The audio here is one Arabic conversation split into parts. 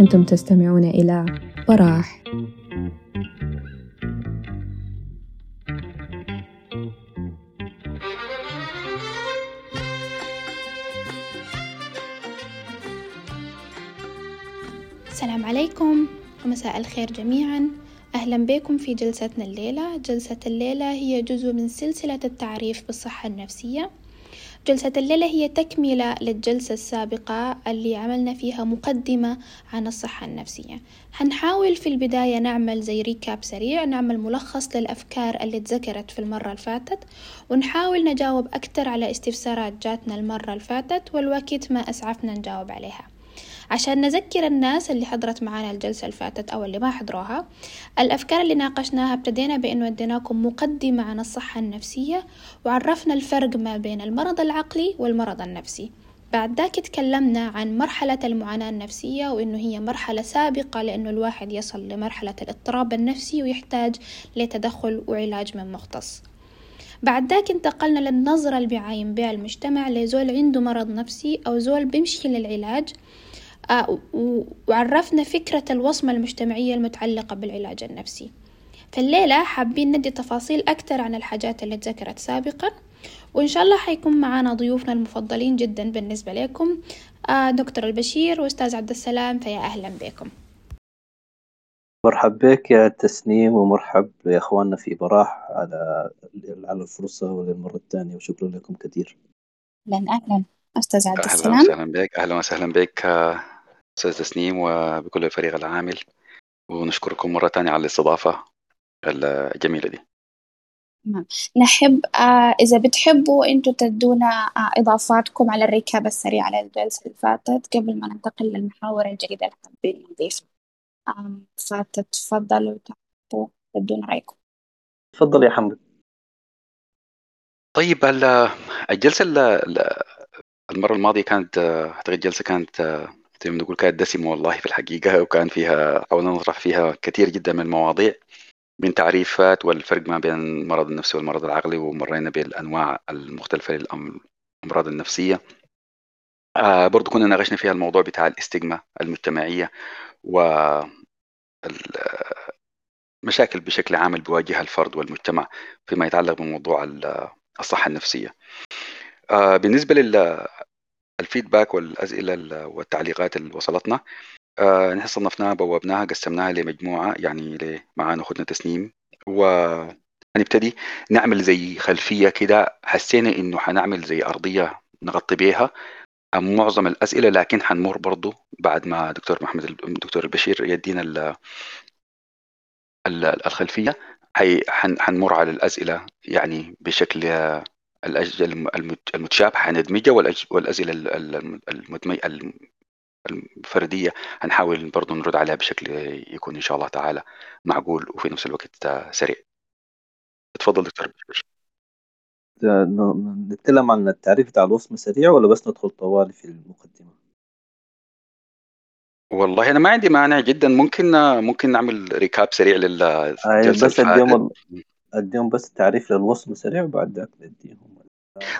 أنتم تستمعون إلى براح السلام عليكم. ومساء الخير جميعا. أهلا بكم في جلستنا الليلة. جلسة الليلة هي جزء من سلسلة التعريف بالصحة النفسية. جلسة الليلة هي تكملة للجلسة السابقة اللي عملنا فيها مقدمة عن الصحة النفسية. هنحاول في البداية نعمل زي ريكاب سريع نعمل ملخص للأفكار اللي اتذكرت في المرة الفاتت ونحاول نجاوب أكتر على استفسارات جاتنا المرة الفاتت والوقت ما أسعفنا نجاوب عليها. عشان نذكر الناس اللي حضرت معانا الجلسة اللي فاتت أو اللي ما حضروها. الأفكار اللي ناقشناها ابتدينا بأنه اديناكم مقدمة عن الصحة النفسية وعرفنا الفرق ما بين المرض العقلي والمرض النفسي. بعد ذاك تكلمنا عن مرحلة المعاناة النفسية وإنه هي مرحلة سابقة لأنه الواحد يصل لمرحلة الاضطراب النفسي ويحتاج لتدخل وعلاج من مختص. بعد ذاك انتقلنا للنظرة اللي بيعاين بها المجتمع لزول عنده مرض نفسي أو زول بيمشي للعلاج. وعرفنا فكرة الوصمة المجتمعية المتعلقة بالعلاج النفسي فالليلة حابين ندي تفاصيل أكتر عن الحاجات اللي اتذكرت سابقا وإن شاء الله حيكون معانا ضيوفنا المفضلين جدا بالنسبة لكم آه، دكتور البشير وأستاذ عبد السلام فيا أهلا بكم مرحب بك يا تسنيم ومرحب يا اخواننا في براح على على الفرصة وللمرة الثانية وشكرا لكم كثير. أهلا أهلا أستاذ عبد السلام. أهلا وسهلا بك أهلا وسهلا بك أستاذ تسنيم وبكل الفريق العامل ونشكركم مرة ثانية على الاستضافة الجميلة دي. تمام نحب آه إذا بتحبوا أنتوا تدونا آه إضافاتكم على الركاب السريع على الجلسة اللي فاتت قبل ما ننتقل للمحاور الجديدة اللي حابين نضيفها فتتفضلوا تحبوا تدونا رأيكم. تفضل يا حمد. طيب الجلسة المرة الماضية كانت أعتقد جلسة كانت زي ما نقول كانت دسمة والله في الحقيقة وكان فيها حاولنا نطرح فيها كثير جدا من المواضيع من تعريفات والفرق ما بين المرض النفسي والمرض العقلي ومرينا بالأنواع المختلفة للأمراض النفسية. آه برضو كنا ناقشنا فيها الموضوع بتاع الاستجمة المجتمعية و مشاكل بشكل عام بيواجهها الفرد والمجتمع فيما يتعلق بموضوع الصحة النفسية. آه بالنسبة الفيدباك والأسئلة والتعليقات اللي وصلتنا. آه نحن صنفناها بوابناها قسمناها لمجموعة يعني معانا أخوتنا تسنيم. ونبتدي نعمل زي خلفية كده. حسينا إنه حنعمل زي أرضية نغطي بيها. معظم الأسئلة لكن حنمر برضو بعد ما دكتور محمد الدكتور البشير يدينا الخلفية. حنمر على الأسئلة يعني بشكل الأجهزة المتشابهة حندمجها والأسئلة الفردية هنحاول برضو نرد عليها بشكل يكون إن شاء الله تعالى معقول وفي نفس الوقت سريع. تفضل دكتور بشير نتكلم عن التعريف بتاع الوصمة سريع ولا بس ندخل طوالي في المقدمة؟ والله أنا ما عندي مانع جدا. ممكن ممكن نعمل ريكاب سريع للجلسه بس اديهم أديهم بس تعريف للوصمة سريع وبعد ذاك نديهم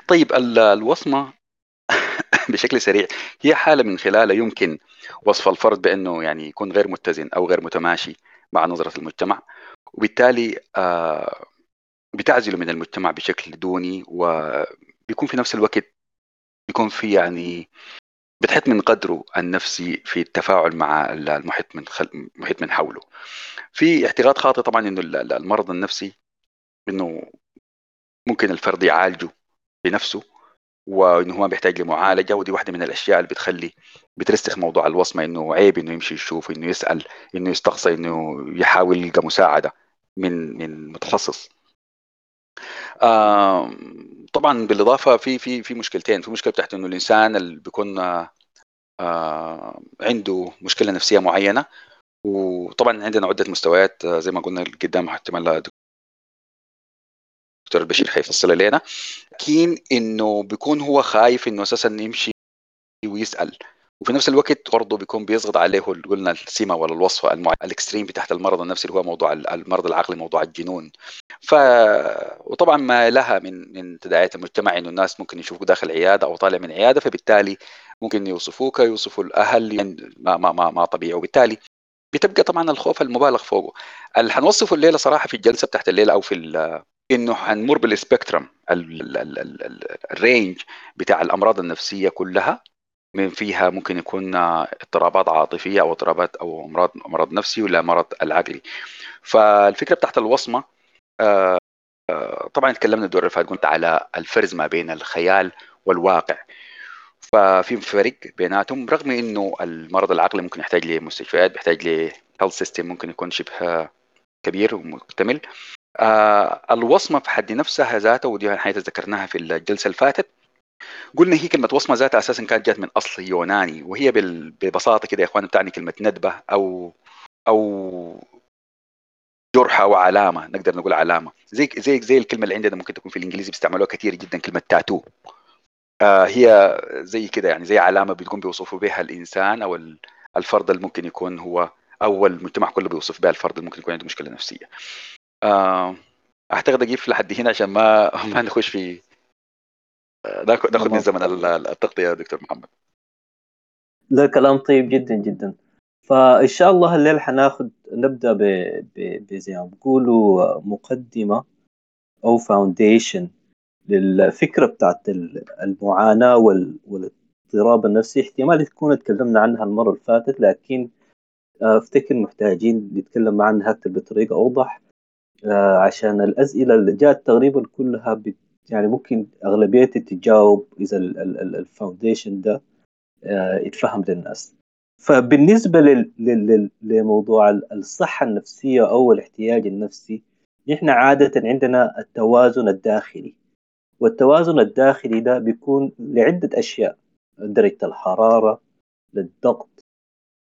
طيب الوصمة بشكل سريع هي حالة من خلالها يمكن وصف الفرد بأنه يعني يكون غير متزن أو غير متماشي مع نظرة المجتمع وبالتالي آه، بتعزله من المجتمع بشكل دوني وبيكون في نفس الوقت بيكون في يعني بتحط من قدره النفسي في التفاعل مع المحيط من خل... محيط من حوله. في اعتقاد خاطئ طبعا إنه المرض النفسي إنه ممكن الفرد يعالجه بنفسه وانه هو بيحتاج لمعالجة ودي واحدة من الأشياء اللي بتخلي بترسخ موضوع الوصمة إنه عيب إنه يمشي يشوف إنه يسأل إنه يستقصى إنه يحاول يلقى مساعدة من من متخصص. آه طبعا بالإضافة في في في مشكلتين في مشكلة بتاعت إنه الإنسان اللي بيكون آه عنده مشكلة نفسية معينة وطبعا عندنا عدة مستويات زي ما قلنا قدام احتمال دكتور البشير حيفصل لنا لكن إنه بيكون هو خايف إنه أساسا يمشي ويسأل. وفي نفس الوقت برضه بيكون بيصغد عليه قلنا السمه ولا الوصفه المع... الإكستريم بتاعت المرض النفسي اللي هو موضوع المرض العقلي موضوع الجنون. ف وطبعا ما لها من من تداعيات المجتمع إنه الناس ممكن يشوفوك داخل عيادة أو طالع من عيادة فبالتالي ممكن يوصفوك يوصفوا الأهل ما ما ما, ما طبيعي. وبالتالي بتبقى طبعا الخوف المبالغ فوقه. اللي حنوصفه الليلة صراحة في الجلسة بتاعت الليلة أو في إنه حنمر بالسبكترم الرينج بتاع الأمراض النفسية كلها. من فيها ممكن يكون اضطرابات عاطفية أو اضطرابات أو أمراض مرض نفسي ولا مرض العقلي. فالفكرة بتاعت الوصمة آه، طبعا تكلمنا الدور اللي قلت على الفرز ما بين الخيال والواقع. ففي فرق بيناتهم رغم إنه المرض العقلي ممكن يحتاج لمستشفيات بيحتاج ل سيستم ممكن يكون شبه كبير ومكتمل آه الوصمة في حد نفسها ذاتها ودي حاجة ذكرناها في الجلسة اللي فاتت. قلنا هي كلمة وصمة ذاتها أساسا كانت جات من أصل يوناني وهي ببساطة كده يا إخوان بتعني كلمة ندبة أو أو جرح أو علامة نقدر نقول علامة. زي زي زي الكلمة اللي عندنا ممكن تكون في الإنجليزي بيستعملوها كثير جدا كلمة تاتو آه هي زي كده يعني زي علامة بتكون بيوصفوا بها الإنسان أو الفرد اللي ممكن يكون هو أو المجتمع كله بيوصف بها الفرد اللي ممكن يكون عنده مشكلة نفسية. أعتقد أجيب لحد هنا عشان ما ما نخش في آه، ناخذ من زمن التغطية يا دكتور محمد. لا كلام طيب جدا جدا. فإن شاء الله الليل حناخد نبدأ ب زي ما بيقولوا مقدمة أو foundation للفكرة بتاعت المعاناة والاضطراب النفسي. احتمال تكون تكلمنا عنها المرة اللي فاتت لكن آه، أفتكر محتاجين نتكلم عنها أكثر بطريقة أوضح. آه، عشان الأسئلة اللي جات تقريبا كلها يعني ممكن اغلبيتها تتجاوب إذا ال foundation ده آه، يتفهم للناس. فبالنسبة لموضوع الصحة النفسية أو الاحتياج النفسي نحن عادة عندنا التوازن الداخلي. والتوازن الداخلي ده بيكون لعدة أشياء درجة الحرارة للضغط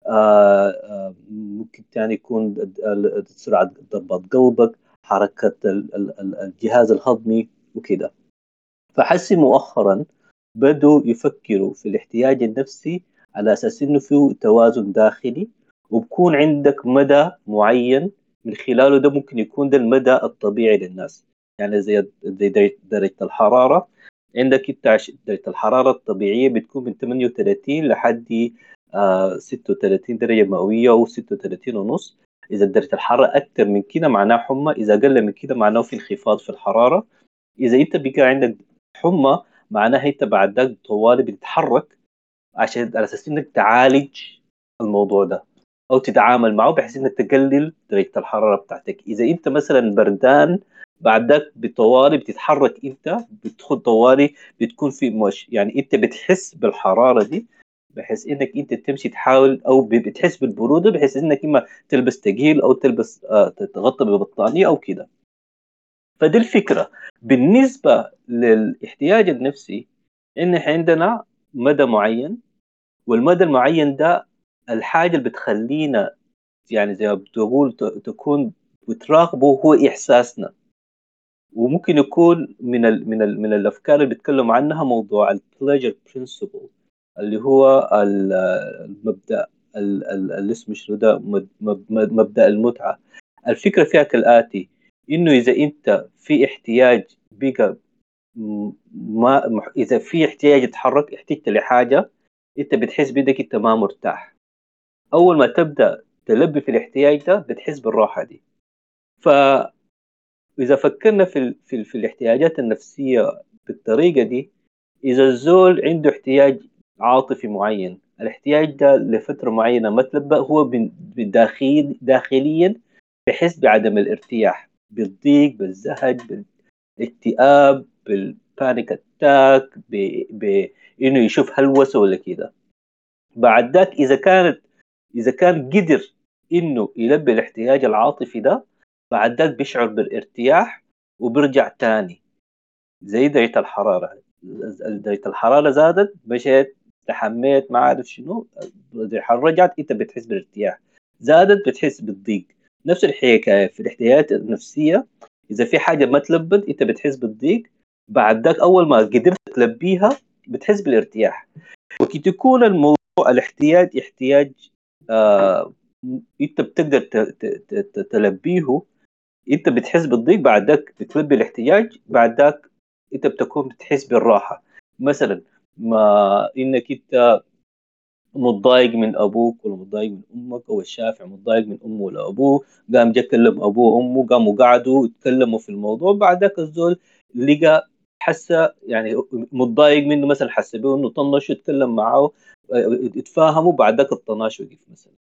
آه، آه، ممكن ثاني يكون سرعة ضربات قلبك حركة الجهاز الهضمي وكده. فحسي مؤخرا بدوا يفكروا في الاحتياج النفسي على أساس إنه في توازن داخلي وبكون عندك مدى معين من خلاله ده ممكن يكون ده المدى الطبيعي للناس. يعني زي زي درجه الحرارة. عندك أنت درجة الحرارة الطبيعية بتكون من 38 لحد 36 درجة مئوية أو 36 ونص. إذا درجه الحرارة أكثر من كده معناه حمى إذا أقل من كده معناه في انخفاض في الحرارة. إذا أنت بقى عندك حمى معناها أنت بعد ذاك طوالي بتتحرك عشان على أساس إنك تعالج الموضوع ده أو تتعامل معه بحيث إنك تقلل درجة الحرارة بتاعتك. إذا أنت مثلا بردان بعد بطوالي بتتحرك أنت بتدخل طوالي بتكون في مش يعني أنت بتحس بالحرارة دي بحيث إنك أنت تمشي تحاول أو بتحس بالبرودة بحيث إنك إما تلبس تقيل أو تلبس آه تتغطى ببطانية أو كده. فدي الفكرة. بالنسبة للاحتياج النفسي إن عندنا مدى معين والمدى المعين ده الحاجة اللي بتخلينا يعني زي ما بتقول تكون بتراقبه هو إحساسنا. وممكن يكون من ال من ال من الأفكار اللي بيتكلم عنها موضوع ال pleasure principle اللي هو المبدأ اللي اسمه شنو ده؟ مبدأ المتعة. الفكرة فيها كالآتي إنه إذا أنت في احتياج بقى ما إذا في احتياج تتحرك احتجت لحاجة أنت بتحس بإنك أنت ما مرتاح. أول ما تبدأ تلبي في الاحتياج ده بتحس بالراحة دي. ف إذا فكرنا في في, في الاحتياجات النفسية بالطريقة دي إذا الزول عنده احتياج عاطفي معين. الاحتياج ده لفترة معينة ما تلبى هو داخل داخليا بحس بعدم الارتياح بالضيق بالزهج بالاكتئاب بال panic attack بانه يشوف هلوسه ولا كده. بعد ذاك إذا كانت إذا كان قدر إنه يلبي الاحتياج العاطفي ده بعد ذاك بيشعر بالارتياح وبيرجع تاني. زي درجة الحرارة. درجة الحرارة زادت مشيت تحميت ما عارف شنو. رجعت أنت بتحس بالارتياح. زادت بتحس بالضيق. نفس الحكاية في الاحتياجات النفسية. إذا في حاجة ما تلبت أنت بتحس بالضيق. بعد ذاك أول ما قدرت تلبيها بتحس بالارتياح. وكي تكون الموضوع الاحتياج احتياج آه أنت بتقدر تلبيه أنت بتحس بالضيق. بعد ذاك بتلبي الاحتياج. بعد ذاك أنت بتكون بتحس بالراحة. مثلا ما إنك إنت متضايق من أبوك ولا متضايق من أمك أو الشافع متضايق من أمه ولا أبوه قام جا كلم أبوه وأمه قاموا قعدوا يتكلموا في الموضوع. بعد ذاك الزول لقى حس يعني متضايق منه مثلا حس به إنه طنش يتكلم معه يتفاهموا بعد ذاك الطناش وقف مثلا.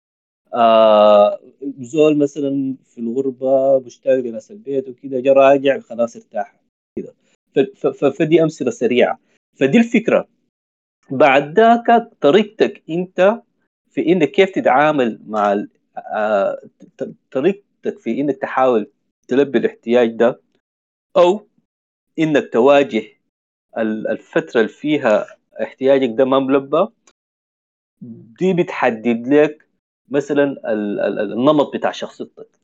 آه زول مثلا في الغربة مشتاق لناس البيت وكذا جا راجع خلاص ارتاح كذا فدي أمثلة سريعة. فدي الفكرة. بعد ذاك طريقتك انت في انك كيف تتعامل مع آه طريقتك في انك تحاول تلبي الاحتياج ده أو إنك تواجه الفترة اللي فيها احتياجك ده ما ملبى دي بتحدد لك مثلا النمط بتاع شخصيتك.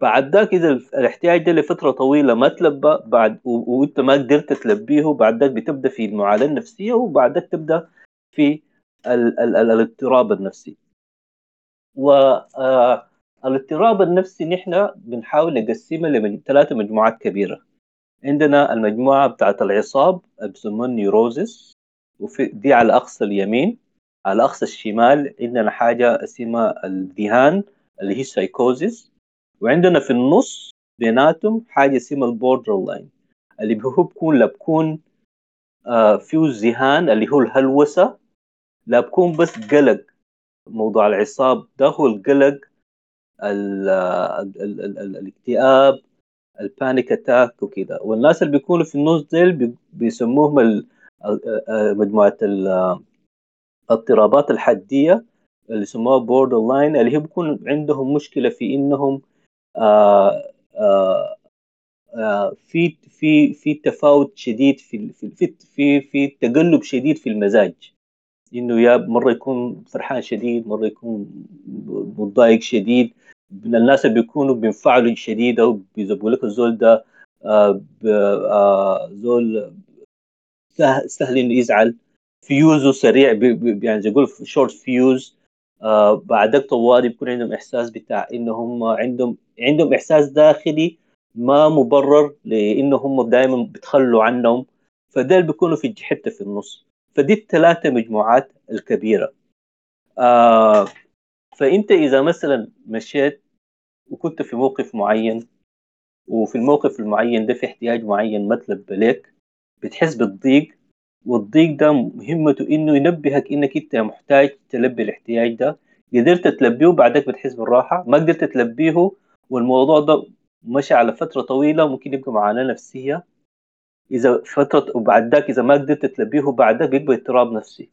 بعد ذاك إذا الاحتياج ده لفترة طويلة ما تلبى بعد وإنت ما قدرت تلبيه بعد ذاك بتبدأ في المعاناة النفسية وبعد ذاك تبدأ في ال ال ال الاضطراب النفسي. والاضطراب النفسي نحن بنحاول نقسمها لثلاثه مجموعات كبيرة. عندنا المجموعة بتاعت العصاب بسموها النيوروزس وفي دي على اقصى اليمين. على اقصى الشمال عندنا حاجة اسمها الذهان اللي هي سايكوزيس وعندنا في النص بيناتهم حاجة اسمها ال borderline اللي هو بكون لا بكون آه فيه الذهان اللي هو الهلوسة لا بكون بس قلق. موضوع العصاب ده هو القلق ال ال ال ال ال الاكتئاب ال panic attack وكذا والناس اللي بيكونوا في النص ديل بيسموهم مجموعة الاضطرابات الحدية اللي يسموها borderline اللي هي بيكون عندهم مشكلة في إنهم في في في تفاوت شديد في في في في تقلب شديد في المزاج. إنه يا مرة يكون فرحان شديد مرة يكون متضايق شديد. من الناس اللي بيكونوا بينفعلوا شديد أو بيزبوا لك الزول ده آه آه زول سهل, إنه يزعل. فيوزه سريع يعني زي يقول short fuse آه بعدك طوالي بيكون عندهم إحساس بتاع إنه هم عندهم عندهم إحساس داخلي ما مبرر لإنه هم دائما بيتخلوا عنهم. فدول بيكونوا في حتة في النص. فدي الثلاثة مجموعات الكبيرة. آه فأنت إذا مثلا مشيت وكنت في موقف معين وفي الموقف المعين ده في احتياج معين ما تلبى لك بتحس بالضيق والضيق ده مهمته إنه ينبهك إنك أنت محتاج تلبي الاحتياج ده. قدرت تلبيه وبعدك بتحس بالراحة. ما قدرت تلبيه والموضوع ده مشى على فترة طويلة ممكن يبقى معاناة نفسية. إذا فترة وبعد ذاك إذا ما قدرت تلبيه بعد ذاك بيبقى اضطراب نفسي.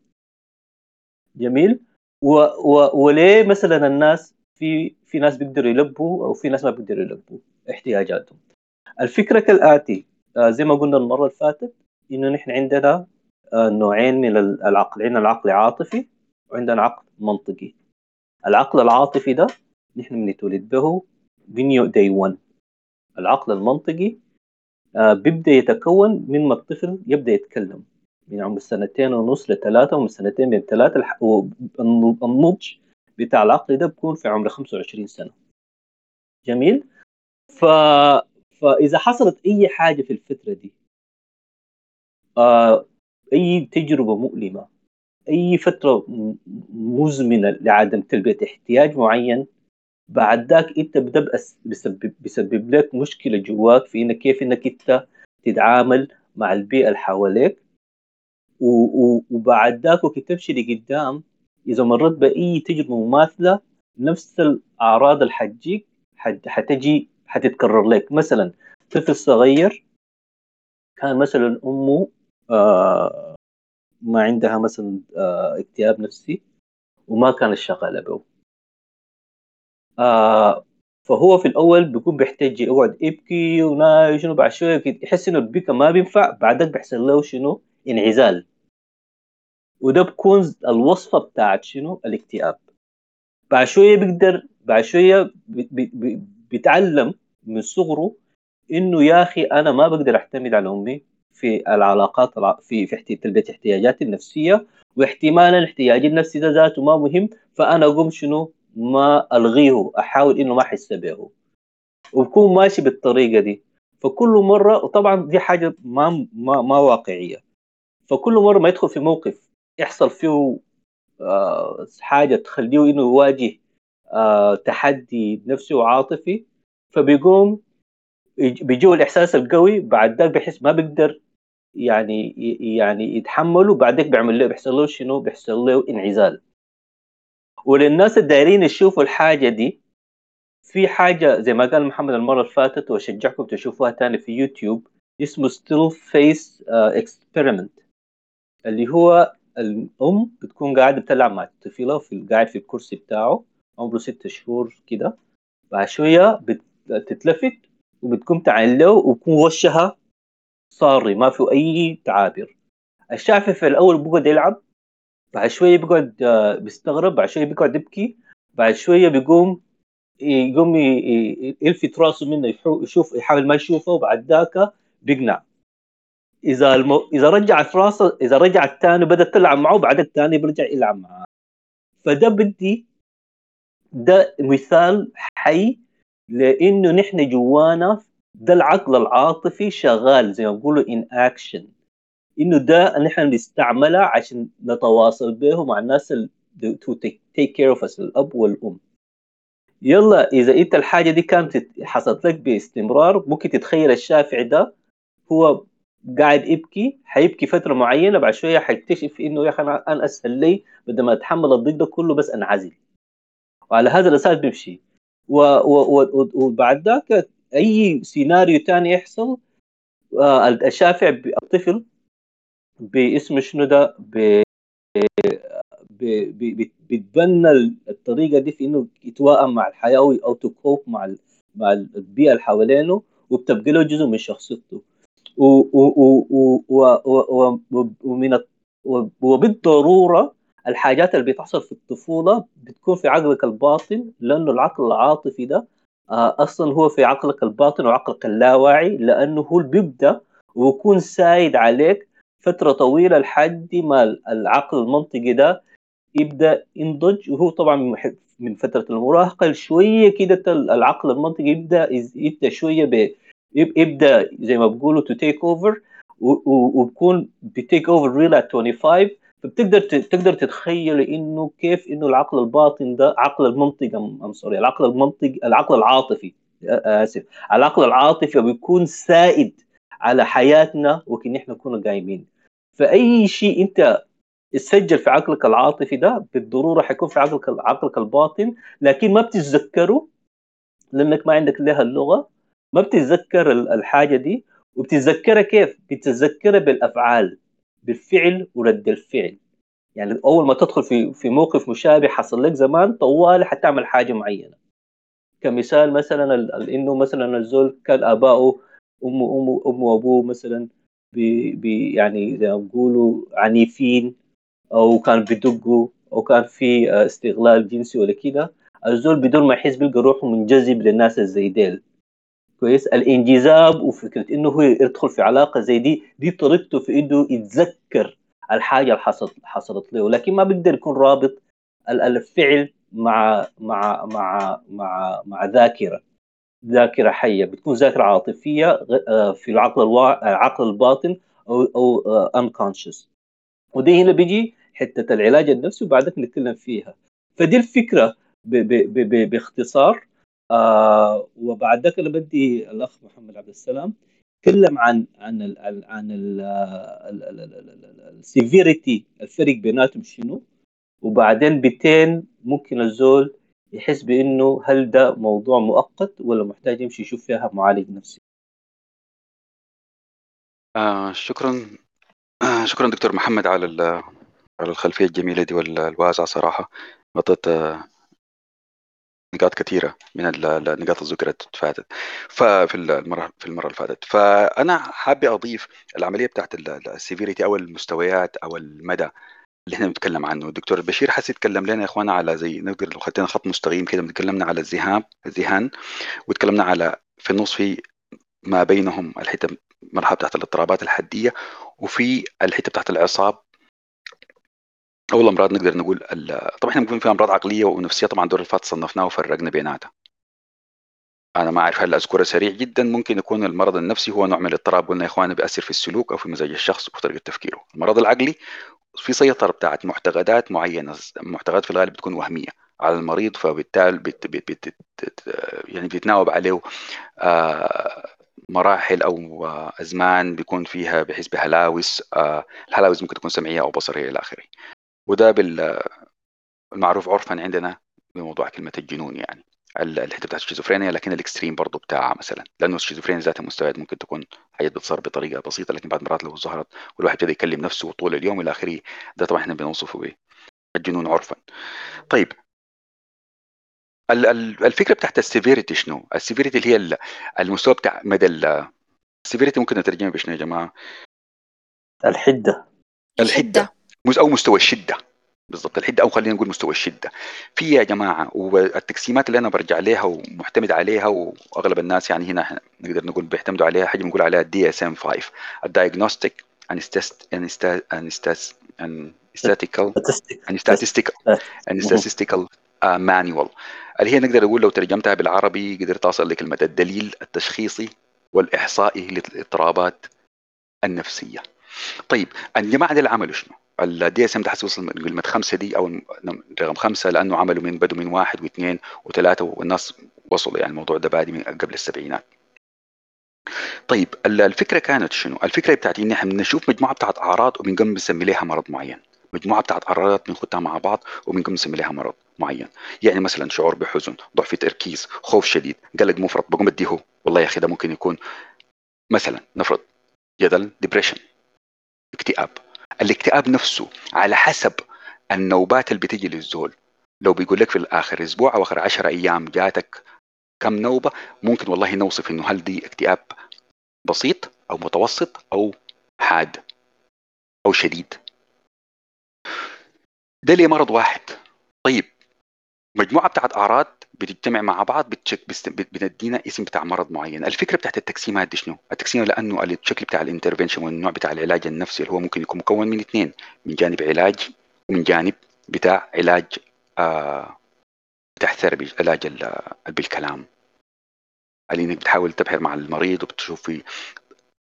جميل؟ و و وليه مثلا الناس في في ناس بيقدروا يلبوا أو في ناس ما بيقدروا يلبوا احتياجاتهم؟ الفكرة كالآتي آه زي ما قلنا المرة اللي فاتت إنه نحن عندنا نوعين من العقل عندنا العقل عاطفي وعندنا عقل منطقي العقل العاطفي ده نحن بنتولد به بنيو داي 1 العقل المنطقي آه بيبدأ يتكون من ما الطفل يبدأ يتكلم. من عمر سنتين ونص لثلاثة ومن سنتين من ثلاثة. النضج بتاع العقل ده بيكون في عمر 25 سنة. جميل؟ ف... فإذا حصلت أي حاجة في الفترة دي آه أي تجربة مؤلمة أي فترة مزمنة لعدم تلبية احتياج معين بعد ذاك أنت بتبقى بيسبب, بيسبب لك مشكلة جواك في انك كيف إنك أنت تتعامل مع البيئة اللي حواليك. وبعد ذاك تمشي لقدام إذا مرت بأي تجربة مماثلة نفس الأعراض اللي حتجيك حتجي حتتكرر لك. مثلا طفل صغير كان مثلا أمه ما عندها مثلا آه اكتئاب نفسي وما كانت شغاله به آه فهو في الأول بيكون بيحتاج يقعد يبكي وناي شنو بعد شوية يحس إنه البكا ما بينفع بعدك بيحصل له شنو؟ انعزال. وده بكون الوصفة بتاعت شنو؟ الاكتئاب. بعد شوية بيقدر بعد بي بيتعلم من صغره إنه يا أخي أنا ما بقدر أعتمد على أمي. في العلاقات في في تلبيه احتياجاتي النفسية واحتمالا الاحتياج النفسي ذاته ما مهم فأنا أقوم شنو؟ ما ألغيه أحاول إنه ما أحس به وبكون ماشي بالطريقة دي. فكل مرة وطبعا دي حاجة ما ما, ما واقعية. فكل مرة ما يدخل في موقف يحصل فيه آه حاجة تخليه إنه يواجه آه تحدي نفسي وعاطفي فبيقوم بيجوا الإحساس القوي بعد ذاك بحس ما بيقدر. يعني يعني يتحمله بعدك بيعمل له بيحصل له شنو؟ بيحصل له انعزال. وللناس الدايرين يشوفوا الحاجة دي في حاجة زي ما قال محمد المرة اللي فاتت وأشجعكم تشوفوها تاني في يوتيوب اسمه still face experiment اللي هو الأم بتكون قاعدة بتلعب مع الطفل في قاعد في الكرسي بتاعه عمره ست شهور كده. بعد شوية بتتلفت وبتقوم تعين له ويكون وشها صاري ما في أي تعابير. الشافعي في الأول بيقعد يلعب بعد شوية بيقعد آه، بيستغرب بعد شوية بيقعد يبكي بعد شوية بيقوم يقوم يلفت راسه منه يشوف يحاول ما يشوفه وبعد ذاك بيقنع. إذا المو... إذا رجعت راسه إذا رجع الثاني بدات تلعب معه بعد الثاني بيرجع يلعب معاه فده بدي ده مثال حي لإنه نحن جوانا ده العقل العاطفي شغال زي ما بيقولوا ان اكشن إنه ده نحن نستعملها عشان نتواصل به مع الناس to take care of الأب والأم. يلا إذا أنت الحاجة دي كانت حصلت لك باستمرار ممكن تتخيل الشافع ده هو قاعد يبكي حيبكي فترة معينة بعد شوية حيكتشف إنه يا أخي أنا اسهل لي بدل ما أتحمل الضيق ده كله بس أنعزل. وعلى هذا الأساس بيمشي. وبعد ذاك أي سيناريو ثاني يحصل آه الشافع الطفل باسم شنو ده؟ بيتبنى الطريقة دي في إنه يتوائم مع الحياة أو تكوب مع مع البيئة اللي حوالينه وبتبقى له جزء من شخصيته. ومن وبالضرورة الحاجات اللي بتحصل في الطفولة بتكون في عقلك الباطن لأنه العقل العاطفي ده أصلا هو في عقلك الباطن وعقلك اللاواعي لأنه هو اللي بيبدأ ويكون سايد عليك فترة طويلة لحد ما العقل المنطقي ده يبدأ ينضج. وهو طبعا من فترة المراهقة شوية كده العقل المنطقي يبدأ يبدأ شوية ب يبدأ زي ما بيقولوا to take over وبكون ب take over till 25 فبتقدر تقدر تتخيل إنه كيف إنه العقل الباطن ده عقل المنطق I'm sorry العقل المنطق العقل العاطفي آسف العقل العاطفي بيكون سائد على حياتنا وكن إحنا كنا قايمين فأي شيء أنت تسجل في عقلك العاطفي ده بالضرورة حيكون في عقلك عقلك الباطن لكن ما بتتذكره لأنك ما عندك لها اللغة ما بتتذكر الحاجة دي وبتتذكرها كيف؟ بتتذكرها بالأفعال بالفعل ورد الفعل. يعني أول ما تدخل في في موقف مشابه حصل لك زمان طوال حتعمل حاجة معينة. كمثال مثلا إنه مثلا الزول كان ابائه أمه أمه أمه وأبوه مثلا بي بي يعني زي ما بيقولوا عنيفين أو كان بدقوا أو كان في استغلال جنسي ولا كده الزول بدون ما يحس بيلقى روحه منجذب للناس الزي ديل. كويس؟ الانجذاب وفكرة إنه هو يدخل في علاقة زي دي دي طريقته في إنه يتذكر الحاجة اللي حصلت حصلت له. لكن ما بيقدر يكون رابط الفعل مع مع مع مع مع ذاكرة. ذاكرة حية. بتكون ذاكرة عاطفية آه، في العقل الوا... العقل الباطن أو أو انكونشس آه، ودي هنا بيجي حتة العلاج النفسي وبعدك نتكلم فيها. فدي الفكرة ب... ب... ب... باختصار. آه وبعد ذلك أنا بدي الأخ محمد عبد السلام تكلم عن عن ال عن السيفيريتي الفرق بيناتهم شنو؟ وبعدين بتين ممكن الزول يحس بإنه هل ده موضوع مؤقت ولا محتاج يمشي يشوف فيها معالج نفسي؟ آه شكرا. آه شكرا دكتور محمد على على الخلفية الجميلة دي والواسعه صراحة. غطيت آه نقاط كثيرة من النقاط اللي ذكرت فاتت. ففي المره في المرة اللي فاتت. فأنا حابب أضيف العملية بتاعت السيفيريتي أو المستويات أو المدى اللي إحنا بنتكلم عنه. الدكتور بشير حس يتكلم لنا يا إخوانا على زي نقدر لو خدنا خط مستقيم كده. بنتكلمنا على الذهاب الذهان وتكلمنا على في النص في ما بينهم الحته المرحله بتاعت الاضطرابات الحدية وفي الحتة بتاعت العصاب أو الامراض نقدر نقول طبعا إحنا بنكون في أمراض عقلية ونفسية طبعا دور الفات صنفناه وفرقنا بيناتها. أنا ما أعرف هل اذكرها سريع جدا ممكن يكون المرض النفسي هو نوع من الاضطراب قلنا يا اخواننا بياثر في السلوك أو في مزاج الشخص وفي طريقه تفكيره. المرض العقلي في سيطرة بتاعت معتقدات معينة معتقدات في الغالب بتكون وهمية على المريض فبالتالي بت بت بت يعني بيتناوب عليه آه مراحل أو أزمان بيكون فيها بحيث بهلاوس آه الهلاوس ممكن تكون سمعية أو بصرية إلى آخره. وده بالمعروف عرفا عندنا بموضوع كلمة الجنون يعني الحتة بتاعت الشيزوفرينيا لكن ال extreme برضه بتاعها مثلا لأنه الشيزوفرينيا ذاتها مستويات ممكن تكون حاجات بتصير بطريقة بسيطة لكن بعد مرات لو ظهرت والواحد ابتدى يكلم نفسه طول اليوم إلى آخره ده طبعا إحنا بنوصفه به الجنون عرفا. طيب. الفكرة بتاعت ال severity شنو؟ ال severity اللي هي المستوى بتاع مدى ال severity ممكن نترجمها بشنو يا جماعة؟ الحدة. الحدة. أو مستوى الشدة. بالضبط الحدة أو خلينا نقول مستوى الشدة. في يا جماعة والتقسيمات اللي أنا برجع لها ومعتمد عليها وأغلب الناس يعني هنا نقدر نقول بيعتمدوا عليها حاجة بنقول عليها ال DSM 5 ال Diagnostic and Statistical and Statistical Manual. اللي هي نقدر نقول لو ترجمتها بالعربي قدرت أوصل لكلمه الدليل التشخيصي والإحصائي للإضطرابات النفسية. طيب الجماعة دي عملوا شنو؟ ال DSM ده وصل كلمه خمسة دي أو رقم خمسة لأنه عملوا من بدوا من واحد واثنين وثلاثة والناس وصلوا يعني الموضوع ده بادي من قبل السبعينات. طيب الفكرة كانت شنو؟ الفكرة بتاعت إن إحنا بنشوف مجموعة بتاعت أعراض وبنقوم بنسمي لها مرض معين. مجموعة بتاعت أعراض بنخدها مع بعض وبنقوم نسمي لها مرض معين يعني مثلا شعور بحزن ضعف تركيز خوف شديد قلق مفرط بقوم أديه والله يا أخي ده ممكن يكون مثلا نفرض جدل ديبريشن اكتئاب الاكتئاب نفسه على حسب النوبات اللي بتجي للزول. لو بيقول لك في الآخر أسبوع أو آخر 10 أيام جاتك كم نوبة ممكن والله نوصف إنه هل دي اكتئاب بسيط أو متوسط أو حاد أو شديد. ده ليه مرض واحد. طيب مجموعة بتاعت أعراض بتجتمع مع بعض بتدينا اسم بتاع مرض معين. الفكرة بتاعت التقسيمات دي شنو التقسيم لأنه الشكل بتاع ال intervention والنوع بتاع العلاج النفسي اللي هو ممكن يكون مكون من اثنين. من جانب علاج ومن جانب بتاع علاج آه بتاع therapy علاج بالكلام. اللي إنك بتحاول تبحر مع المريض وبتشوف في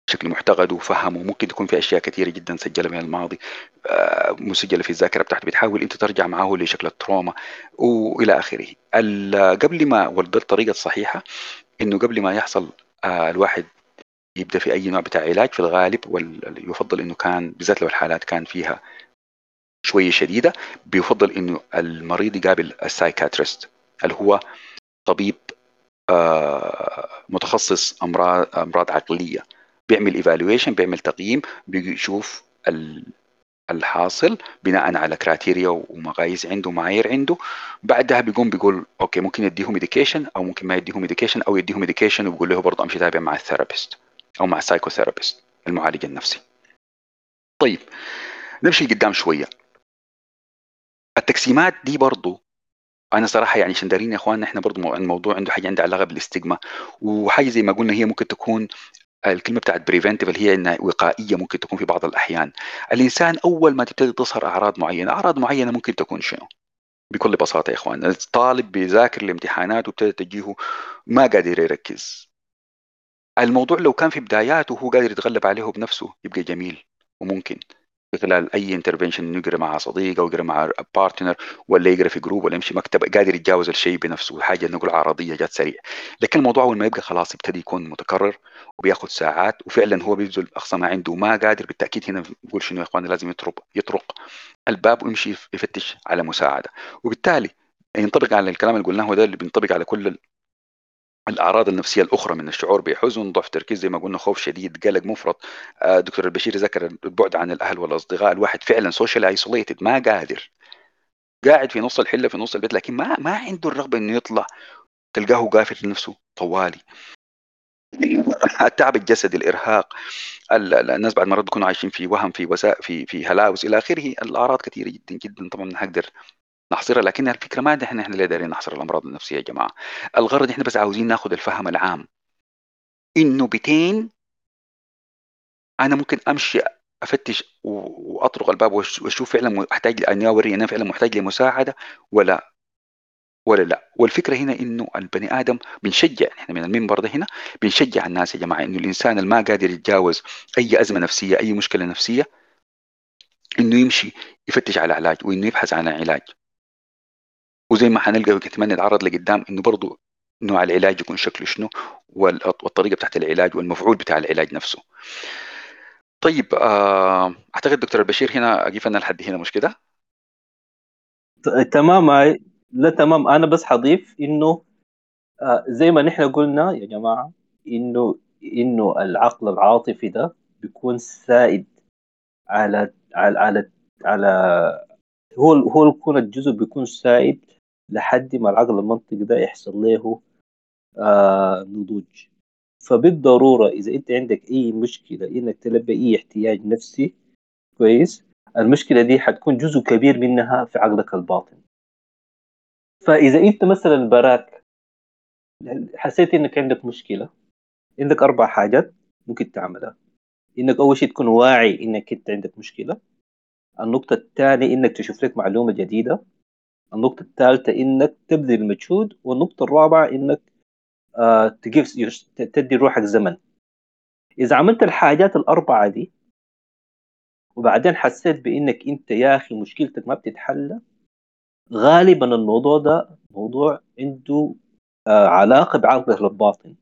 بشكل معتقد وفهم وممكن تكون في أشياء كثيرة جدا سجلها من الماضي. آه، مسجلة في الذاكرة بتاعته. بتحاول أنت ترجع معه لشكل ال trauma وإلى آخره. قبل ما ولد الطريقة الصحيحه إنه قبل ما يحصل آه، الواحد يبدأ في أي نوع بتاع علاج في الغالب ويفضل إنه كان بالذات لو الحالات كان فيها شوية شديدة بيفضل إنه المريض يقابل ال psychiatrist اللي هو طبيب آه، متخصص امراض أمراض عقلية. بيعمل evaluation بيعمل تقييم بيشوف الحاصل بناء على criteria ومقاييس عنده ومعايير عنده. بعدها بيقوم بيقول okay ممكن يديه medication أو ممكن ما يديه medication أو يديه medication وبيقول له برضه أمشي تابع مع ال therapist أو مع ال psychotherapist المعالج النفسي. طيب نمشي لقدام شوية. التقسيمات دي برضه أنا صراحة يعني عشان دارين يا اخواننا إحنا برضه الموضوع عنده حاجة عندها علاقة بالاستجما وحاجة زي ما قلنا هي ممكن تكون الكلمة بتاعت preventive اللي هي إنها وقائية ممكن تكون في بعض الأحيان. الإنسان أول ما تبتدي تظهر أعراض معينة أعراض معينة ممكن تكون شنو؟ بكل بساطة يا إخوان الطالب بيذاكر الامتحانات وابتدى تجيه ما قادر يركز. الموضوع لو كان في بداياته وهو قادر يتغلب عليه بنفسه يبقى جميل وممكن. خلال أي intervention يقرأ مع صديق أو يقرأ مع partner ولا يقرأ في group ولا يمشي مكتب قادر يتجاوز الشيء بنفسه. حاجة نقول عرضية جات سريع. لكن الموضوع اول ما يبقى خلاص يبتدي يكون متكرر وبياخذ ساعات وفعلا هو بيبذل أقصى ما عنده وما قادر. بالتأكيد هنا بقول شنو يا اخوان لازم يطرق يطرق الباب ويمشي يفتش على مساعدة. وبالتالي ينطبق على الكلام اللي قلناه ده اللي بينطبق على كل الأعراض النفسية الأخرى من الشعور بحزن ضعف تركيز زي ما قلنا خوف شديد قلق مفرط. آه، دكتور البشير ذكر البعد عن الأهل والأصدقاء. الواحد فعلا socially isolated ما قادر. قاعد في نص الحلة في نص البيت لكن ما ما عنده الرغبة إنه يطلع. تلقاه قافل نفسه طوالي. التعب الجسدي الإرهاق الناس بعد مرات بيكونوا عايشين في وهم في وسائل في في هلاوس إلى آخره. الأعراض كثيرة جدا جدا طبعا حقدر نحصرها لكن الفكرة ما إحنا إحنا اللي دايرين نحصر الأمراض النفسية يا جماعة؟ الغرض إحنا بس عاوزين ناخذ الفهم العام. إنه بتين أنا ممكن أمشي أفتش وأطرق الباب وأشوف فعلا أحتاج اني اوري أنا فعلا محتاج لمساعدة ولا ولا لا. والفكرة هنا إنه البني آدم بنشجع إحنا من المنبر ده هنا بنشجع الناس يا جماعة إنه الإنسان اللي ما قادر يتجاوز أي أزمة نفسية أي مشكلة نفسية إنه يمشي يفتش على علاج وإنه يبحث عن علاج. وزي ما حنلقى كمان نتعرض لقدام إنه برضه نوع العلاج يكون شكله شنو والطريقة بتاعت العلاج والمفعول بتاع العلاج نفسه طيب آه أعتقد دكتور البشير هنا أقف أنا لحد هنا مش كده؟ تمام لا تمام أنا بس حضيف إنه آه زي ما نحن قلنا يا جماعة إنه إنه العقل العاطفي ده بيكون سائد على على على, على هو هو يكون الجزء بيكون سائد لحد ما العقل المنطقي ده يحصل له آه نضوج. فبالضرورة إذا أنت عندك أي مشكلة إنك تلبي أي احتياج نفسي كويس؟ المشكلة دي حتكون جزء كبير منها في عقلك الباطن. فإذا أنت مثلا براك حسيت إنك عندك مشكلة عندك أربع حاجات ممكن تعملها. إنك أول شيء تكون واعي إنك أنت عندك مشكلة. النقطة الثانية إنك تشوف لك معلومة جديدة. النقطة الثالثة إنك تبذل مجهود والنقطة الرابعة إنك آه تجيب تدي روحك زمن إذا عملت الحاجات الأربعة دي وبعدين حسيت بإنك أنت يا أخي مشكلتك ما بتتحل غالبا الموضوع ده موضوع عنده آه علاقة بعقلك الباطن.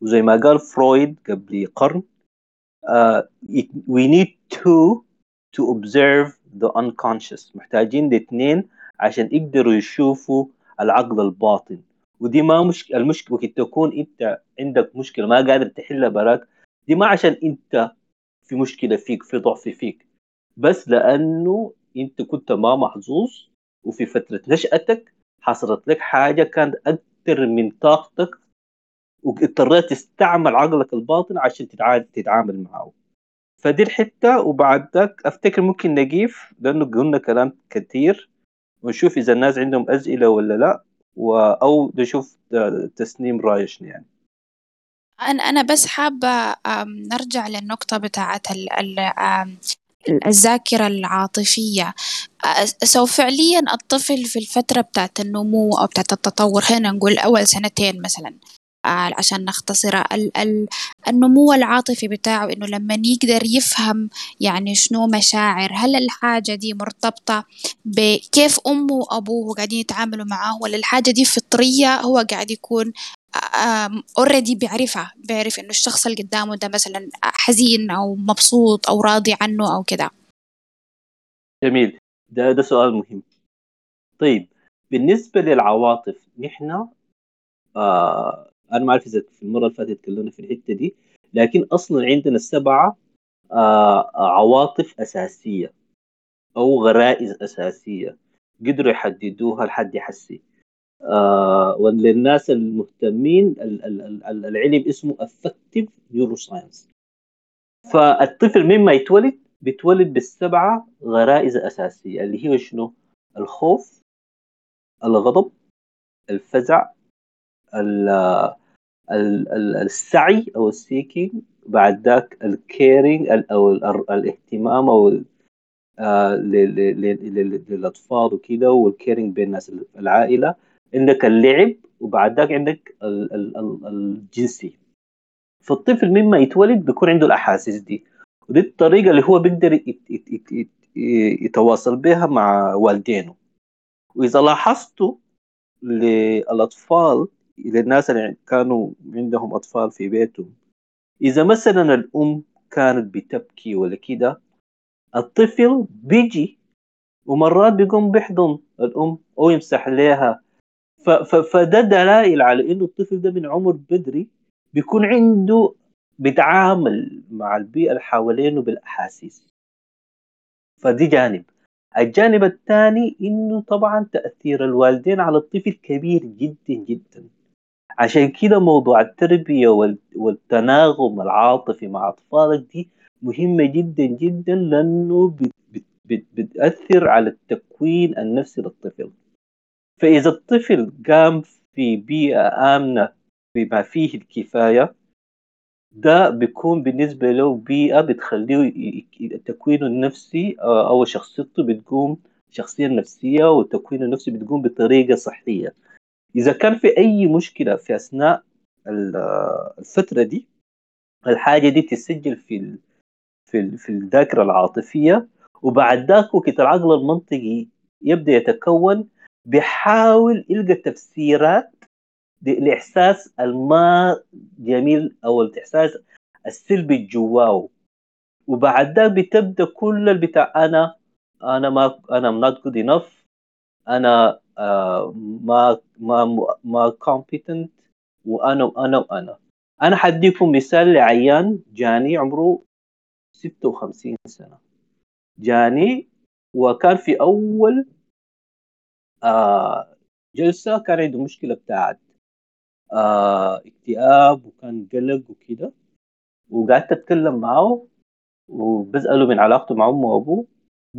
وزي ما قال فرويد قبل قرن uh, we need to to observe the unconscious. محتاجين الاثنين عشان يقدروا يشوفوا العقل الباطن. ودي ما مش المشكلة وقت تكون انت عندك مشكلة ما قادر تحلها براك دي ما عشان انت في مشكلة فيك في ضعف فيك. بس لأنه انت كنت ما محظوظ وفي فترة نشأتك حصلت لك حاجة كانت أكثر من طاقتك واضطريت تستعمل عقلك الباطن عشان تتعامل معه. فدي الحتة وبعد ذاك أفتكر ممكن نقيف لأنه قلنا كلام كثير ونشوف إذا الناس عندهم أسئلة ولا لا أو نشوف تسنيم رايش يعني. أنا أنا بس حابة نرجع للنقطة بتاعة الذاكرة العاطفية. سو فعليا الطفل في الفترة بتاعت النمو أو بتاعت التطور خلينا نقول أول سنتين مثلا عشان نختصرها النمو العاطفي بتاعه إنه لما يقدر يفهم يعني شنو مشاعر هل الحاجة دي مرتبطة بكيف أمه وأبوه قاعدين يتعاملوا معاه ولا الحاجة دي فطرية هو قاعد يكون اوريدي بيعرفها بيعرف إنه الشخص اللي قدامه ده مثلا حزين أو مبسوط أو راضي عنه أو كده؟ جميل. ده ده سؤال مهم. طيب بالنسبة للعواطف نحن آه أنا ما أعرف إذا في المرة اللي فاتت تكلمنا في الحتة دي لكن أصلا عندنا السبعه آه عواطف أساسية أو غرائز أساسية قدروا يحددوها لحد حسي آه وللناس المهتمين العلم اسمه affective neuroscience فالطفل مما يتولد بيتولد بالسبعة غرائز أساسية اللي هي شنو؟ الخوف الغضب الفزع السعي أو ال seeking بعد ذاك ال caring أو الاهتمام أو آه، للأطفال وكذا وال caring بين الناس العائلة. عندك اللعب وبعد ذاك عندك الجنسي. فالطفل مما يتولد بيكون عنده الأحاسيس دي. ودي الطريقة اللي هو بيقدر يتواصل بها مع والدينه. وإذا لاحظتوا للأطفال للناس اللي كانوا عندهم أطفال في بيتهم إذا مثلا الأم كانت بتبكي ولا كده الطفل بيجي ومرات بيقوم بيحضن الأم أو يمسح لها فده دلائل على إنه الطفل ده من عمر بدري بيكون عنده بيتعامل مع البيئة اللي حوالينه بالأحاسيس. فدي جانب. الجانب الثاني إنه طبعا تأثير الوالدين على الطفل كبير جدا جدا. عشان كده موضوع التربية والتناغم العاطفي مع أطفالك دي مهمة جدا جدا لأنه بتأثر على التكوين النفسي للطفل. فإذا الطفل قام في بيئة آمنة بما فيه الكفاية ده بيكون بالنسبة له بيئة بتخليه تكوينه النفسي آه، أو شخصيته بتقوم الشخصية النفسية والتكوين النفسي بتقوم بطريقة صحية. إذا كان في أي مشكلة في أثناء آه، الفترة دي الحاجة دي تسجل في في في الذاكرة العاطفية وبعد ذاك وقت العقل المنطقي يبدأ يتكون بيحاول يلقى تفسيرات للإحساس الما جميل أو الإحساس السلبي جواه وبعد ذاك بتبدأ كل البتاع أنا أنا ما أنا not good enough أنا آه ما ما ما competent وأنا وأنا وأنا. أنا حديكم مثال لعيان جاني عمره 56 سنة. جاني وكان في أول آه جلسة كان عنده مشكلة بتاعت آه اكتئاب وكان قلق وكده. وقعدت أتكلم معاه وبسأله من علاقته مع أمه وأبوه.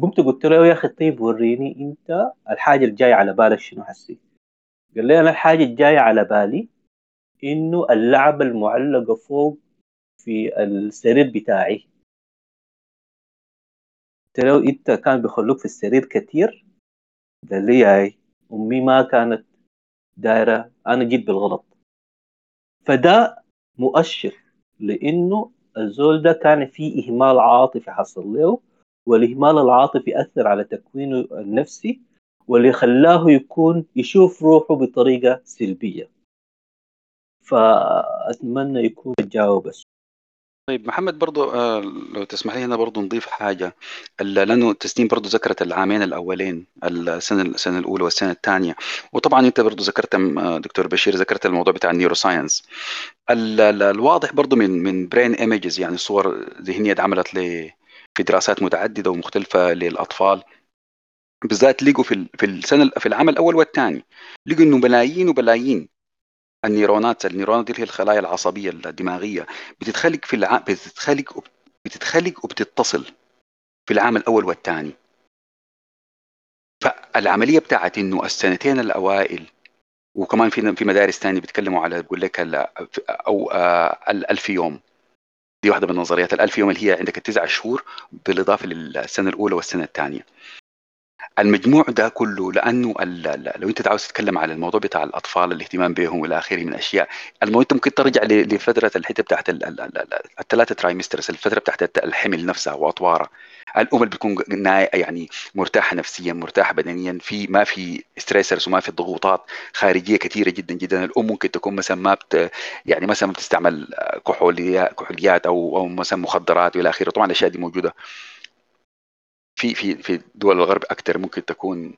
قمت قلت له يا أخي طيب وريني أنت الحاجة الجاية على بالك شنو حسي قال لي أنا الحاجة الجاية على بالي إنه اللعبه المعلقة فوق في السرير بتاعي. قلت له إنت كان بيخلوك في السرير كثير قال لي هاي أمي ما كانت دايرة أنا جيت بالغلط. فده مؤشر لإنه الزول ده كان في إهمال عاطفي حصل له والاهمال العاطفي اثر على تكوينه النفسي واللي خلاه يكون يشوف روحه بطريقة سلبية. فأتمنى يكون تجاوب طيب محمد برضو آه، لو تسمح لي هنا برضو نضيف حاجة. لأنه تسنيم برضو ذكرت العامين الأولين السنة السنة الأولى والسنة الثانية. وطبعا أنت برضو ذكرت آه، دكتور بشير ذكرت الموضوع بتاع ال neuroscience الواضح برضو من من brain images يعني صور ذهنية اتعملت في دراسات متعددة ومختلفة للأطفال بالذات لقوا في في السنة في العام الأول والثاني لقوا إنه ملايين وبلايين النيرونات النيرونات دي هي الخلايا العصبية الدماغية بتتخلق في الع... بتتخلق بتتخلق وبتتصل في العام الأول والثاني. فالعملية بتاعت إنه السنتين الأوائل وكمان في في مدارس ثانية بيتكلموا على بقول لك أو آه، الألف يوم. دي واحدة من نظريات الألف يوم اللي هي عندك التسع شهور بالإضافة للسنة الأولى والسنة الثانية. المجموع ده كله لأنه لو أنت عاوز تتكلم على الموضوع بتاع الأطفال الاهتمام بهم والى آخره من اشياء الموضوع أنت ممكن ترجع لفترة الحتة بتاعت الثلاثة trimesters الفترة بتاعت الحمل نفسها واطوارها الأم اللي بتكون يعني مرتاحة نفسيا مرتاحة بدنيا في ما في stressors وما في ضغوطات خارجية كثيره جدا جدا. الأم ممكن تكون مثلا ما بت يعني مثلا بتستعمل كحوليات كحوليات أو أو مثلا مخدرات وإلى آخره. طبعا الأشياء دي موجودة. في في في دول الغرب أكثر ممكن تكون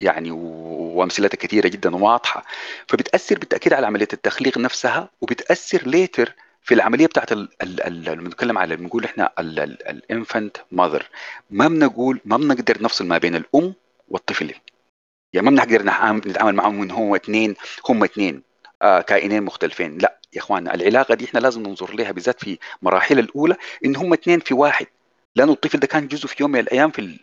يعني وامثلتها كثيرة جدا وواضحة. فبتأثر بالتأكيد على عملية التخليق نفسها وبتأثر ليتر في العملية بتاعت لما بنتكلم على بنقول إحنا الانفنت ماذر ما بنقول ما بنقدر نفصل ما بين الأم والطفل. يعني ما بنقدر نتعامل معهم ان هو اثنين هم اثنين آه كائنين مختلفين. لا يا اخواننا العلاقة دي إحنا لازم ننظر لها بالذات في مراحل الأولى إن هم اثنين في واحد. لأنه الطفل ده كان جزء في يوم من الأيام في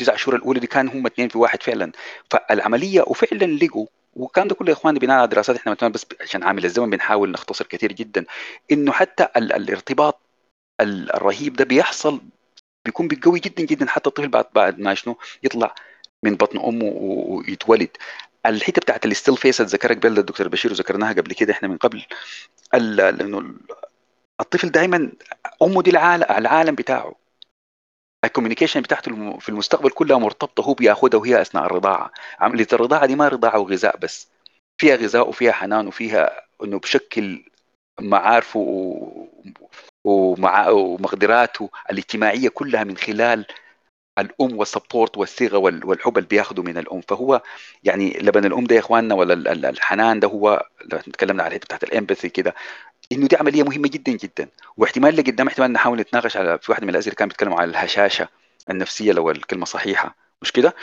التسع شهور الأولى دي كان هم اثنين في واحد فعلا. فالعملية وفعلا لقوا وكان ده كله يا إخواني بناء على دراسات إحنا بس عشان عامل الزمن بنحاول نختصر كثير جدا إنه حتى ال الارتباط الرهيب ده بيحصل بيكون بيقوي جدا جدا حتى الطفل بعد بعد ما شنو يطلع من بطن أمه ويتولد. الحتة بتاعت ال still face ذكرك بها الدكتور بشير وذكرناها قبل كده إحنا من قبل. لأنه الطفل دائما أمه دي العالم العالم بتاعه. ال communication بتاعته في المستقبل كلها مرتبطة هو بياخدها وهي أثناء الرضاعة. عمليه الرضاعه دي ما رضاعة وغذاء بس. فيها غذاء وفيها حنان وفيها إنه بشكل معارفه ومع ومقدراته الاجتماعية كلها من خلال الأم والسبورت والصيغة والحب اللي بياخده من الأم. فهو يعني لبن الأم ده يا إخواننا ولا الحنان ده هو لو تكلمنا على الحتة بتاعت الإمباثي كده. إنه دي عملية مهمة جدا جدا. واحتمال لقدام احتمال نحاول نتناقش على في واحدة من الأسئلة كان بيتكلموا على الهشاشة النفسية لو الكلمة صحيحة. مش كده؟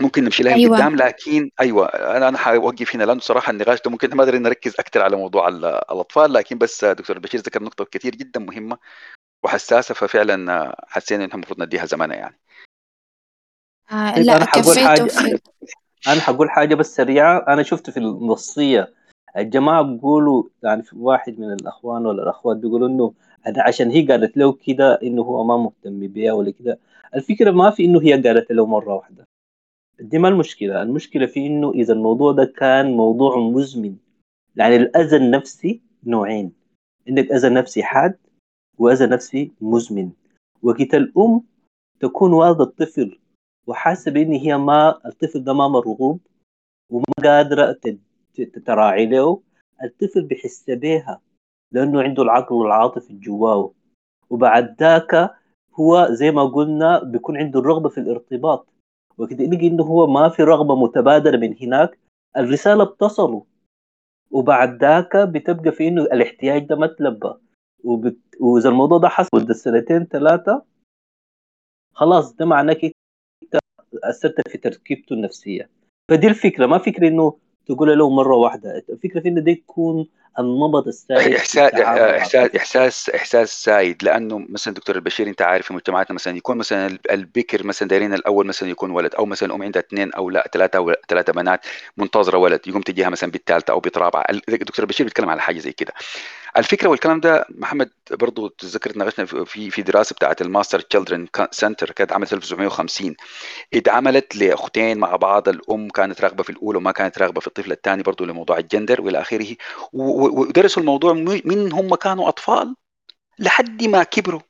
ممكن نمشي لها أيوة. قدام لكن أيوه أنا أنا حوقف هنا لأنه صراحة النقاش ده ممكن ما قدرنا نركز أكثر على موضوع الأطفال لكن بس دكتور بشير ذكر نقطة كثير جدا مهمة وحساسة ففعلا حسينا انه المفروض نديها زمانها يعني. آه طيب، لا أنا حقول حاجة أنا حقول حاجة بس سريعة. أنا شفت في النصية الجماعة بيقولوا يعني واحد من الأخوان ولا الأخوات بيقولوا إنه هذا عشان هي قالت له كده إنه هو ما مهتم بيها ولا كده. الفكرة ما في إنه هي قالت له مرة واحدة. دي ما المشكلة. المشكلة في إنه إذا الموضوع ده كان موضوع مزمن. يعني الأذى النفسي نوعين. عندك أذى نفسي حاد وأذى نفسي مزمن. وقت الأم تكون والده الطفل وحاسة بإن هي ما الطفل ده ما مرغوب وما قادرة تراعي له الطفل بحس بيها لأنه عنده العقل والعاطفه جواه وبعد ذاك هو زي ما قلنا بيكون عنده الرغبة في الارتباط. وكده يلقي إنه هو ما في رغبة متبادلة من هناك الرسالة بتصله. وبعد ذاك بتبقى في إنه الاحتياج ده ما تلبى وبت... وإذا الموضوع ده حصل مده سنتين ثلاثة خلاص ده معناه كده أثرت في تركيبته النفسية. فدي الفكرة. ما فكرة إنه تقول له مرة واحدة. الفكرة في انه ده يكون النمط السائد إحساس إحساس إحساس إحساس سائد. لأنه مثلا دكتور البشير أنت عارف في مجتمعاتنا مثلا يكون مثلا البكر مثلا دايرين الأول مثلا يكون ولد أو مثلا الام عندها اثنين أو لا ثلاثة أو ثلاثة بنات منتظرة ولد يقوم تجيها مثلا بالثالثة أو بالرابعه الدكتور البشير بيتكلم على حاجة زي كده. الفكرة والكلام ده محمد برضه تذكر ناقشنا في في دراسة بتاعت ال master children center كانت عملت 1950 اتعملت لأختين مع بعض الأم كانت راغبة في الأولى وما كانت راغبة في الطفل الثاني برضه لموضوع الجندر وإلى آخره. ودرسوا الموضوع من هم كانوا أطفال لحد ما كبروا.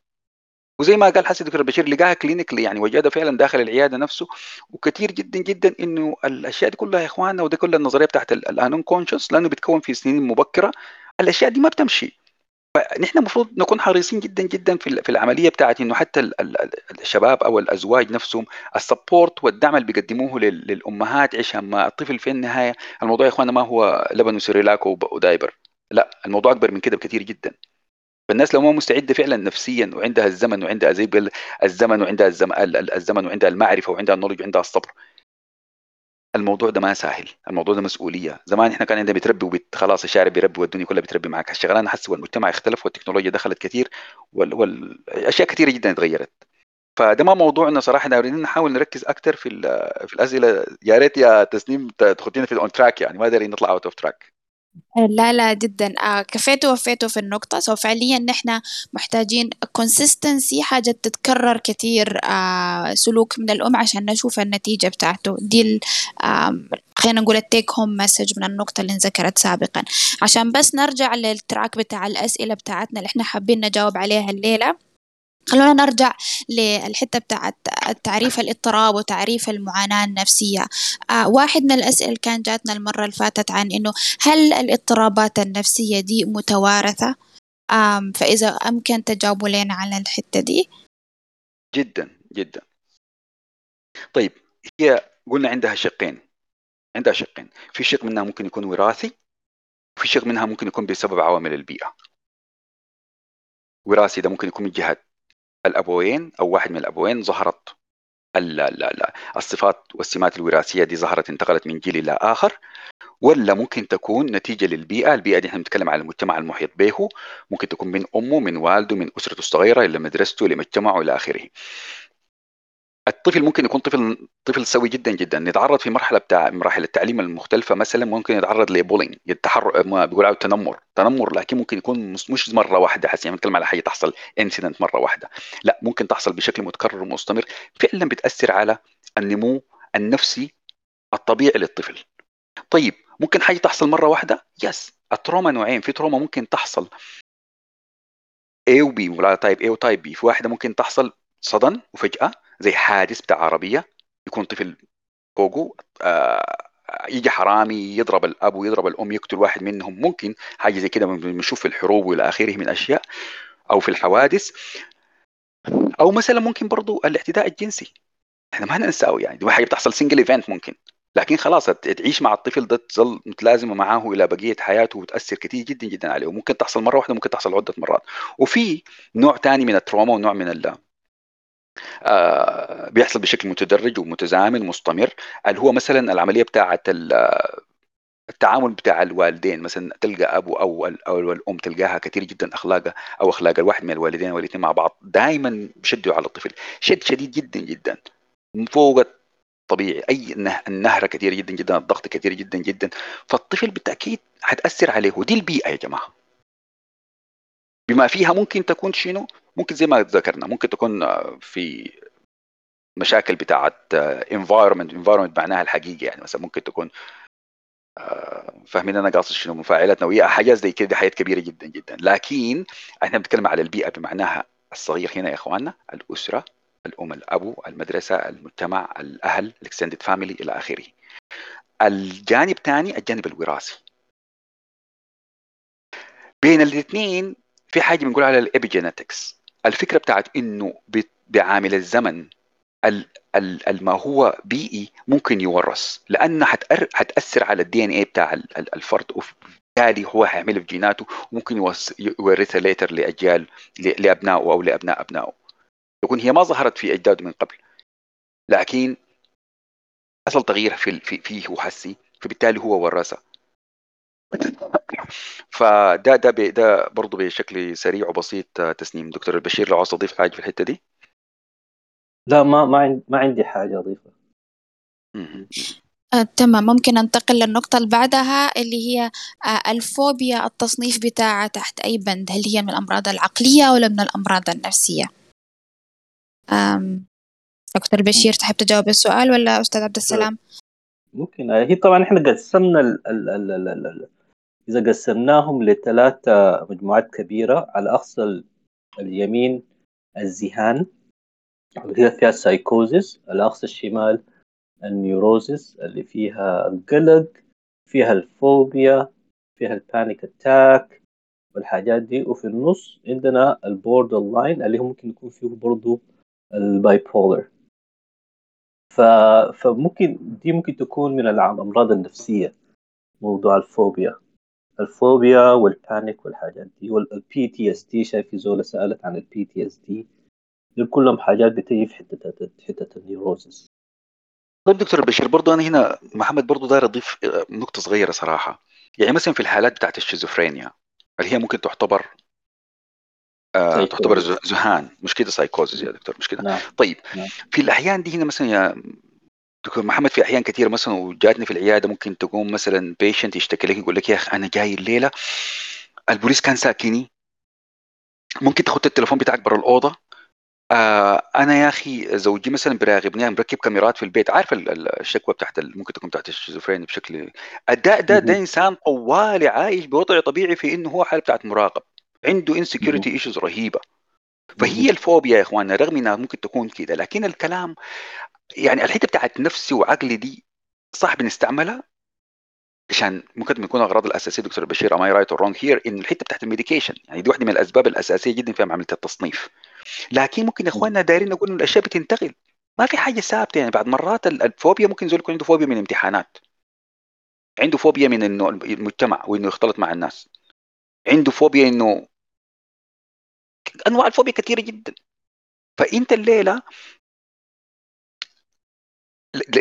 وزي ما قال حسن دكتور بشير لقاها clinically يعني وجدها فعلا داخل العيادة نفسه. وكثير جدا جدا إنه الأشياء دي كلها يا إخواننا وده كل النظرية بتاعت ال unconscious لأنه بتكون في سنين مبكرة. الأشياء دي ما بتمشي. فنحن المفروض نكون حريصين جدا جدا في العملية بتاعت إنه حتى الشباب أو الأزواج نفسهم ال support والدعم اللي بيقدموه للأمهات عشان ما الطفل في النهاية الموضوع يا اخوانا ما هو لبن وسريلاك و diaper. لا الموضوع أكبر من كده بكثير جدا. فالناس لو ما مستعدة فعلا نفسيا وعندها الزمن وعندها زي الزمن وعندها الزمن وعندها المعرفة وعندها ال knowledge وعندها الصبر الموضوع ده ما سهل الموضوع ده مسؤولية. زمان إحنا كان عندنا بتربي وبت خلاص الشارع بيربي والدنيا كلها بتربي معك الشغلانه حس والمجتمع اختلف والتكنولوجيا دخلت كثير وال... والاشياء كثيره جدا اتغيرت. فده ما موضوعنا صراحة. دايرين نحاول نركز أكثر في في الأسئلة. يا ريت يا تسنيم تاخذينا في ال on track يعني. ما دايرين نطلع out of track لا لا جدا. آه كفيتوا وفيتوا في النقطة. so فعليا نحن محتاجين consistency حاجة تتكرر كثير آه سلوك من الأم عشان نشوف النتيجة بتاعته. دي آه خلينا نقول ال take home message من النقطة اللي انذكرت سابقا. عشان بس نرجع لل track بتاع الأسئلة بتاعتنا اللي إحنا حابين نجاوب عليها الليلة خلونا نرجع للحتة بتاعت تعريف الاضطراب وتعريف المعاناة النفسية. آه واحد من اللي كان جاتنا المرة اللي فاتت عن إنه هل الاضطرابات النفسية دي متوارثة؟ آم فإذا أمكن تجاوبوا لنا على الحتة دي. جدا جدا. طيب هي قلنا عندها شقين عندها شقين. في شق منها ممكن يكون وراثي وفي شق منها ممكن يكون بسبب عوامل البيئة. وراثي ده ممكن يكون من جهة الأبوين أو واحد من الأبوين ظهرت. الصفات والسمات الوراثية دي ظهرت انتقلت من جيل إلى آخر. ولا ممكن تكون نتيجة للبيئة، البيئة دي إحنا بنتكلم على المجتمع المحيط به. ممكن تكون من أمه من والده من أسرته الصغيرة إلى مدرسته لمجتمعه إلى آخره. الطفل ممكن يكون طفل طفل سوي جدا جدا. يتعرض في مرحلة بتاع مراحل التعليم المختلفة مثلا ممكن يتعرض لبولينج يتحر ما بيقولوا عليه تنمر تنمر لكن ممكن يكون مش مرة واحدة. حسي يعني بنتكلم على حاجة تحصل incident مرة واحدة. لا ممكن تحصل بشكل متكرر ومستمر. فعلا بتأثر على النمو النفسي الطبيعي للطفل. طيب ممكن حاجة تحصل مرة واحدة؟ yes ال trauma نوعين. في trauma ممكن تحصل A و B ولا type A و type B. في واحدة ممكن تحصل sudden وفجأة زي حادث بتاع عربية يكون طفل فوقه آه يجي حرامي يضرب الأب ويضرب الأم يقتل واحد منهم. ممكن حاجة زي كده بنشوف في الحروب والى آخره من أشياء أو في الحوادث. أو مثلا ممكن برضو الاعتداء الجنسي. إحنا ما ننساه يعني دي حاجة بتحصل single event ممكن. لكن خلاص تعيش مع الطفل ده تظل متلازمة معاه إلى بقية حياته وتأثر كثير جدا جدا عليه. وممكن تحصل مرة واحدة ممكن تحصل عدة مرات. وفي نوع ثاني من ال trauma ونوع من آه بيحصل بشكل متدرج ومتزامن مستمر اللي هو مثلا العملية بتاعه التعامل بتاع الوالدين مثلا تلقى أبو أو أو الأم تلقاها كثير جدا أخلاقها أو أخلاق الواحد من الوالدين والاثنين مع بعض دائما بيشدوا على الطفل. شد شديد جدا جدا. فوق طبيعي. أي النهره كثيره جدا جدا الضغط كثير جدا جدا. فالطفل بالتأكيد حتأثر عليه. ودي البيئة يا جماعة. بما فيها ممكن تكون شنو؟ ممكن زي ما ذكرنا ممكن تكون في مشاكل بتاعت environment environment معناها الحقيقي يعني مثلا ممكن تكون فاهمين أنا قاصد شنو؟ مفاعلات نوويه حاجات زي كده حاجات كبيرة جدا جدا. لكن إحنا بنتكلم على البيئة بمعناها الصغير هنا يا إخواننا الأسرة الأم الأبو المدرسة المجتمع الأهل ال extended family إلى آخره. الجانب الثاني الجانب الوراثي. بين الاثنين في حاجة بنقول على ال epigenetics الفكرة بتاعت إنه بعامل الزمن ما هو بيئي ممكن يورث. لأنه حتأثر على ال DNA بتاع الفرد وبالتالي هو حيعمل في جيناته وممكن يورثها later لأجيال لأبنائه أو لأبناء أبنائه. يكون هي ما ظهرت في اجداده من قبل. لكن حصل تغيير في فيه وحسي فبالتالي هو ورثها. فده ده ده برضه بشكل سريع وبسيط تسنيم دكتور البشير لو عاوز تضيف حاجة في الحتة دي؟ لا ما ما عندي ما عندي حاجة أضيفها. آه، تمام. ممكن ننتقل للنقطة اللي بعدها اللي هي آه، الفوبيا التصنيف بتاعها تحت أي بند؟ هل هي من الأمراض العقلية ولا من الأمراض النفسية؟ دكتور بشير تحب تجاوب السؤال ولا أستاذ عبد السلام؟ ممكن. هي طبعا إحنا قسمنا ال ال ال ال ال ال إذا قسمناهم لثلاث مجموعات كبيرة على أقصى اليمين الذهان اللي هي فيها السايكوزيس على أقصى الشمال ال neurosis اللي فيها القلق فيها الفوبيا فيها ال panic attack والحاجات دي. وفي النص عندنا ال borderline اللي هو ممكن يكون فيه برضو ال bipolar ف... فممكن دي ممكن تكون من الأمراض النفسية موضوع الفوبيا الفوبيا وال panic والحاجات دي وال PTSD شايف زول سألت عن ال PTSD دول كلهم حاجات بتيجي في حتة حتة ال neurosis. طيب دكتور بشير برضه أنا هنا محمد برضه داير أضيف آه، نقطة صغيرة صراحة. يعني مثلا في الحالات بتاعت الشيزوفرينيا اللي هي ممكن تعتبر آه تعتبر ذهان مش كده سايكوزيس يا دكتور مش كده؟ نعم. طيب نعم. في الأحيان دي هنا مثلا يا دكتور محمد في أحيان كثيره مثلا وجاتني في العيادة ممكن تقوم مثلا patient يشتكي لك يقول لك يا أخي أنا جاي الليلة البوليس كان ساكني. ممكن تاخذ التليفون بتاعك برا الأوضة. آه أنا يا أخي زوجي مثلا بيراقبني مركب كاميرات في البيت. عارف الشكوى بتاعت ممكن تكون بتاعت الشيزوفرينيا بشكل الداء ده ده إنسان طوالي عايش بوضع طبيعي في إنه هو حالة بتاعت مراقب. عنده insecurity issues رهيبة. فهي الفوبيا يا إخواننا رغم إنها ممكن تكون كده لكن الكلام يعني الحتة بتاعت نفسي وعقلي دي صح بنستعملها؟ عشان ممكن يكون الأغراض الأساسية دكتور بشير am I right or wrong here إن الحتة بتاعت ال medication يعني دي واحدة من الأسباب الأساسية جدا في عمليه التصنيف. لكن ممكن يا إخواننا دايرين نقول انه الأشياء بتنتقل. ما في حاجة ثابتة يعني بعض مرات الفوبيا ممكن يزول يكون عنده فوبيا من الامتحانات عنده فوبيا من إنه المجتمع وإنه يختلط مع الناس. عنده فوبيا إنه أنواع الفوبيا كثيرة جدا. فأنت الليلة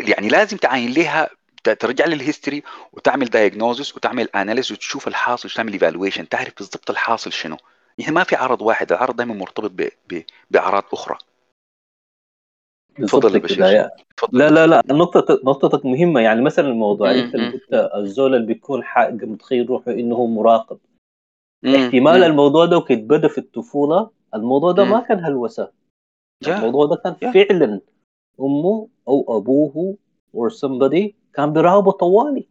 يعني لازم تعاين لها ترجع لل history وتعمل diagnosis وتعمل analyze وتشوف الحاصل وتعمل evaluation تعرف بالضبط الحاصل شنو. يعني ما في عرض واحد العرض دائما مرتبط ب... ب... بأعراض أخرى. تفضل بشير. لا لا لا نقطة نقطتك مهمة. يعني مثلا الموضوع انت الزول اللي بيكون متخيل روحه إنه هو مراقب احتمال الموضوع ده وكيت بدأ في الطفولة الموضوع ده ما كان هلوسة. الموضوع ده كان فعلا أمه أو أبوه or somebody كان بيراقبه طوالي.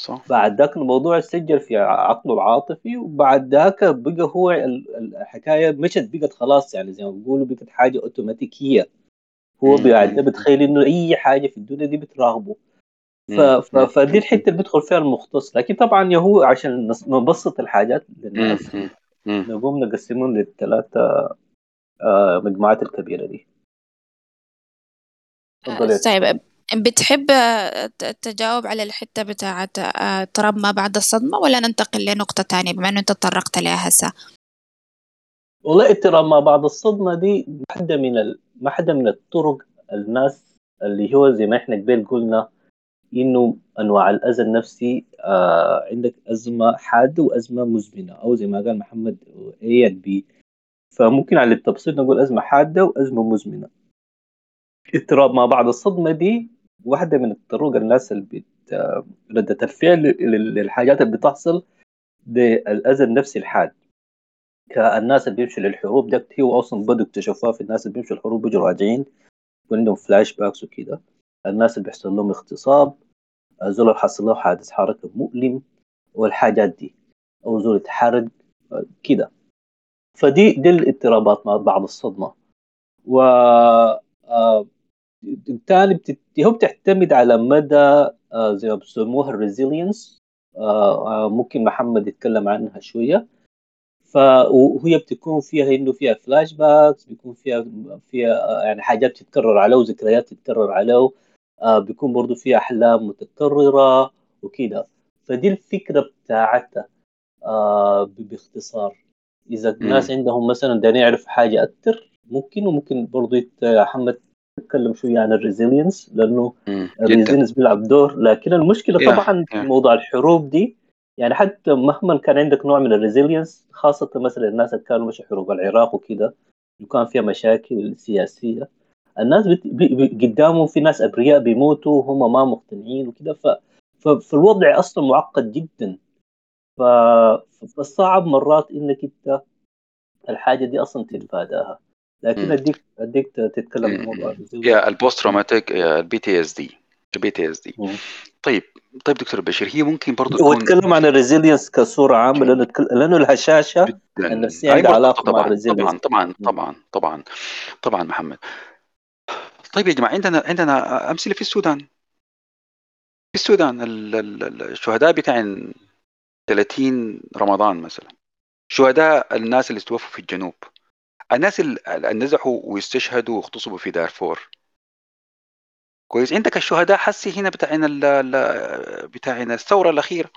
صح. بعد ذاك الموضوع سجل في عقله العاطفي وبعد ذاك بقى هو الحكاية مشت بقت خلاص يعني زي ما بيقولوا بقت حاجة أوتوماتيكية. هو بعد بتخيل إنه أي حاجة في الدنيا دي بتراقبه. ف... ف... فدي الحتة اللي بيدخل فيها المختص. لكن طبعا هو عشان نبسط الحاجات للناس نقوم نقسمهم للثلاثة آه، مجموعات الكبيرة دي. طيب بتحب تجاوب على الحتة بتاعة آه، اضطراب ما بعد الصدمة ولا ننتقل لنقطة تانية بما إنه أنت تطرقت لها هسه؟ والله اضطراب ما بعد الصدمة دي واحدة من ال... واحدة من الطرق الناس اللي هو زي ما إحنا قبل قلنا إنه أنواع الأذى النفسي آه عندك أزمة حادة وأزمة مزمنة أو زي ما قال محمد AP. فممكن على التبسيط نقول أزمة حادة وأزمة مزمنة. اضطراب ما بعد الصدمة دي واحدة من الطرق الناس اللي بت ردة الفعل للحاجات اللي بتحصل بالاذى النفسي الحاد. كالناس اللي بيمشوا للحروب ده هو أصلا بدوا اكتشفوها في الناس اللي بيمشوا الحروب بيجوا راجعين عندهم flashbacks وكده. الناس اللي بيحصل لهم اغتصاب زول حصل له حادث حركة مؤلم والحاجات دي أو زول اتحرق كده. فدي دي الاضطرابات ما بعد الصدمة. و بالتالي بتت... هو بتعتمد على مدى آه زي ما بيسموها ال resilience آه آه ممكن محمد يتكلم عنها شوية. فهي بتكون فيها إنه فيها flashbacks بيكون فيها فيها يعني حاجات تتكرر عليه وذكريات تتكرر عليه بيكون برضو فيها أحلام متكررة وكده. فدي الفكرة بتاعتها باختصار. إذا الناس عندهم مثلا داني يعرف حاجة أكثر ممكن وممكن برضو محمد نتكلم شوية عن ال resilience لأنه ال resilience بيلعب دور. لكن المشكلة Yeah, طبعا في yeah. موضوع الحروب دي. يعني حتى مهما كان عندك نوع من ال resilience خاصة مثلا الناس اللي كانوا مش حروب العراق وكده وكان فيها مشاكل سياسية الناس بت... بي... بي... قدامهم في ناس أبرياء بيموتوا وهم ما مقتنعين وكده. ف... ف... فالوضع أصلا معقد جدا. ف... فالصعب مرات إنك أنت الحاجة دي أصلا تتفاداها لكن. اديك أديك تتكلم عن موضوع ال resilience. يا ال post-traumatic ال PTSD البي تي إس دي. طيب طيب دكتور بشير هي ممكن برضه تكون واتكلم عن ال resilience كصورة عامة لأنه لأنه الهشاشة النفسيه عندها علاقة مع طبعا ال resilience. طبعا طبعا طبعا طبعا طبعا محمد. طيب يا جماعة عندنا عندنا أمثلة في السودان. في السودان ال- ال- ال- الشهداء بتاع 30 رمضان مثلا. شهداء الناس اللي استوفوا في الجنوب. الناس اللي نزحوا واستشهدوا واغتصبوا في دارفور. كويس. عندك الشهداء حسي هنا بتاعنا ال- بتاعنا الثورة الأخيرة.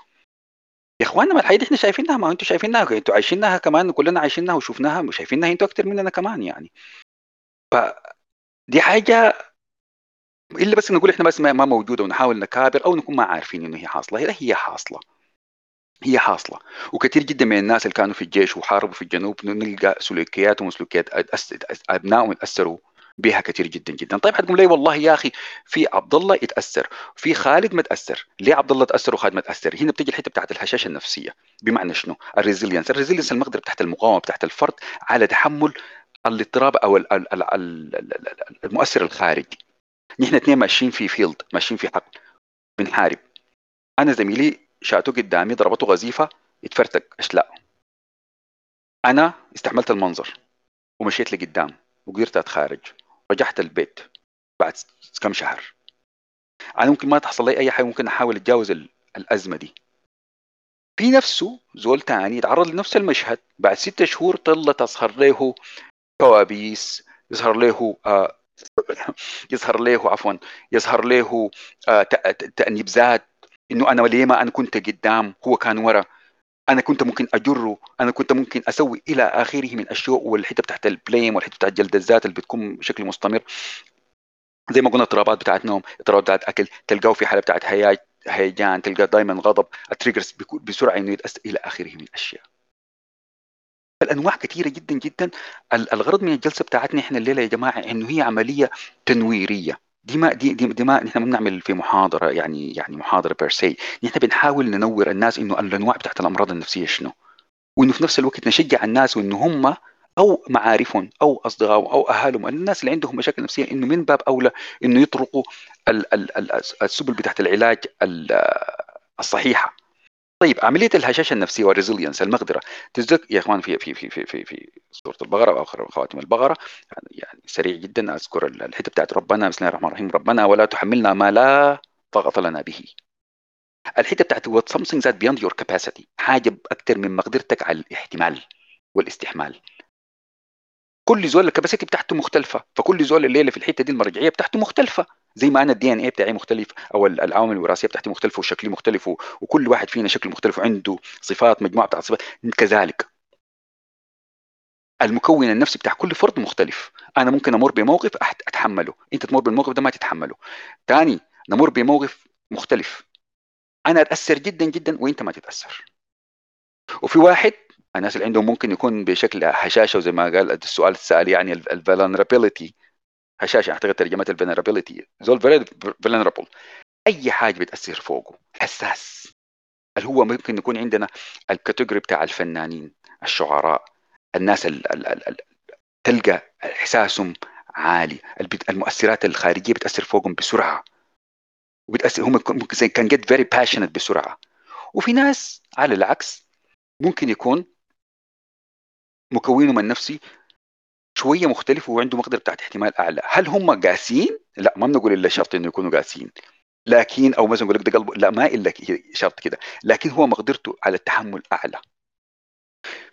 يا اخوانا ما الحقيقة دي إحنا شايفينها؟ ما أنتوا شايفينها؟ أنتوا عايشينها كمان كلنا عايشينها وشفناها. وشايفينها أنتوا أكتر مننا كمان يعني. فدي حاجة إلا بس نقول إحنا بس ما موجودة ونحاول نكابر أو نكون ما عارفين إنه هي حاصلة. هي حاصلة. هي حاصلة. وكثير جدا من الناس اللي كانوا في الجيش وحاربوا في الجنوب نلقى سلوكياتهم وسلوكيات ابنائهم اتاثروا بها كثير جدا جدا. طيب حتقول لي والله يا أخي في عبد الله يتأثر في خالد ما تأثر. ليه عبد الله تأثر وخالد ما تأثر؟ هنا بتجي الحتة بتاعت الهشاشة النفسية. بمعنى شنو؟ ال resilience. ال resilience المقدرة بتاعت المقاومة بتاعت الفرد على تحمل الاضطراب أو ال- ال- ال- ال- ال- المؤثر الخارجي نحن اثنين ماشيين في فيلد ماشيين في حقل. بنحارب. أنا زميلي شاته قدامي ضربته غزيفه اتفرتك اشلاء أنا استحملت المنظر ومشيت لقدام وقدرت أتخارج. رجعت البيت بعد كم شهر. أنا ممكن ما تحصل لي أي حاجة ممكن أحاول أتجاوز ال- الأزمة دي. في نفسه زول تاني يتعرض لنفس المشهد. بعد ستة شهور طلة تظهر له كوابيس يظهر له آه يظهر له عفوا يظهر له آه ت- ت- تأنيبزات إنه أنا ليه ما أنا كنت قدام؟ هو كان ورا. أنا كنت ممكن أجره. أنا كنت ممكن أسوي إلى آخره من اشياء والحتة بتاعت البليم والحتة بتاعت جلد الذات اللي بتكون بشكل مستمر. زي ما قلنا اضطرابات بتاعت نوم اضطرابات بتاعت أكل تلقاه في حالة بتاعت هياج هيجان تلقاه دائما غضب. التريجرز بسرعة إنه يتاثر إلى آخره من الاشياء الأنواع كثيرة جدا جدا. ال- الغرض من الجلسة بتاعتنا إحنا الليلة يا جماعة إنه هي عملية تنويرية. دي ما دي دي, دي ما نحن ما بنعمل في محاضرة يعني يعني محاضرة بيرسي نحن بنحاول ننور الناس إنه الأنواع بتاعت الأمراض النفسية شنو. وإنه في نفس الوقت نشجع الناس وإنه هم أو معارفهم أو أصدقائهم أو اهاليهم الناس اللي عندهم مشاكل نفسية إنه من باب أولى إنه يطرقوا ال- ال- ال- السبل بتاعت العلاج ال- الصحيحة. طيب عملية الهشاشه النفسية وال resilience المقدره تتذكر يا إخوان في في في في في, في سوره البقرة أو اخر خواتم البقرة. يعني سريع جدا أذكر الحتة بتاعت ربنا بسم الله الرحمن الرحيم. ربنا ولا تحملنا ما لا طاقة لنا به. الحتة بتاعت what something that beyond your capacity. حاجة أكثر من مقدرتك على الاحتمال والاستحمال. كل زول الكباسيتي بتاعته مختلفة. فكل زول الليلة في الحتة دي المرجعية بتاعته مختلفة. زي ما أنا الدي إن اي بتاعي مختلف أو ال- العوامل الوراثية بتاعتي مختلفة وشكلي مختلف وكل واحد فينا شكله مختلف وعنده صفات مجموعة بتاعت صفات. كذلك. المكون النفسي بتاع كل فرد مختلف. أنا ممكن أمر بموقف أتحمله. أنت تمر بالموقف ده ما تتحمله. تاني نمر بموقف مختلف. أنا أتأثر جدا جدا وأنت ما تتأثر. وفي واحد الناس اللي عندهم ممكن يكون بشكل هشاشة وزي ما قال السؤال السائل يعني ال vulnerability هشاشه أعتقد ترجمه ال vulnerability زول very vulnerable أي حاجة بتأثر فوقه. حساس اللي هو ممكن يكون عندنا ال category بتاع الفنانين الشعراء الناس ال ال ال ال تلقى إحساسهم عالي. المؤثرات الخارجية بتأثر فوقهم بسرعة. وبتاثر هم ممكن كان جيت very passionate بسرعة. وفي ناس على العكس ممكن يكون مكونهم النفسي شوية مختلف وعنده مقدرة بتاعت احتمال أعلى. هل هم قاسيين لا ما بنقول إلا شرط إنه يكونوا قاسيين لكن أو مثلا نقول لك ده قلبه لا ما الا شرط كده. لكن هو مقدرته على التحمل أعلى.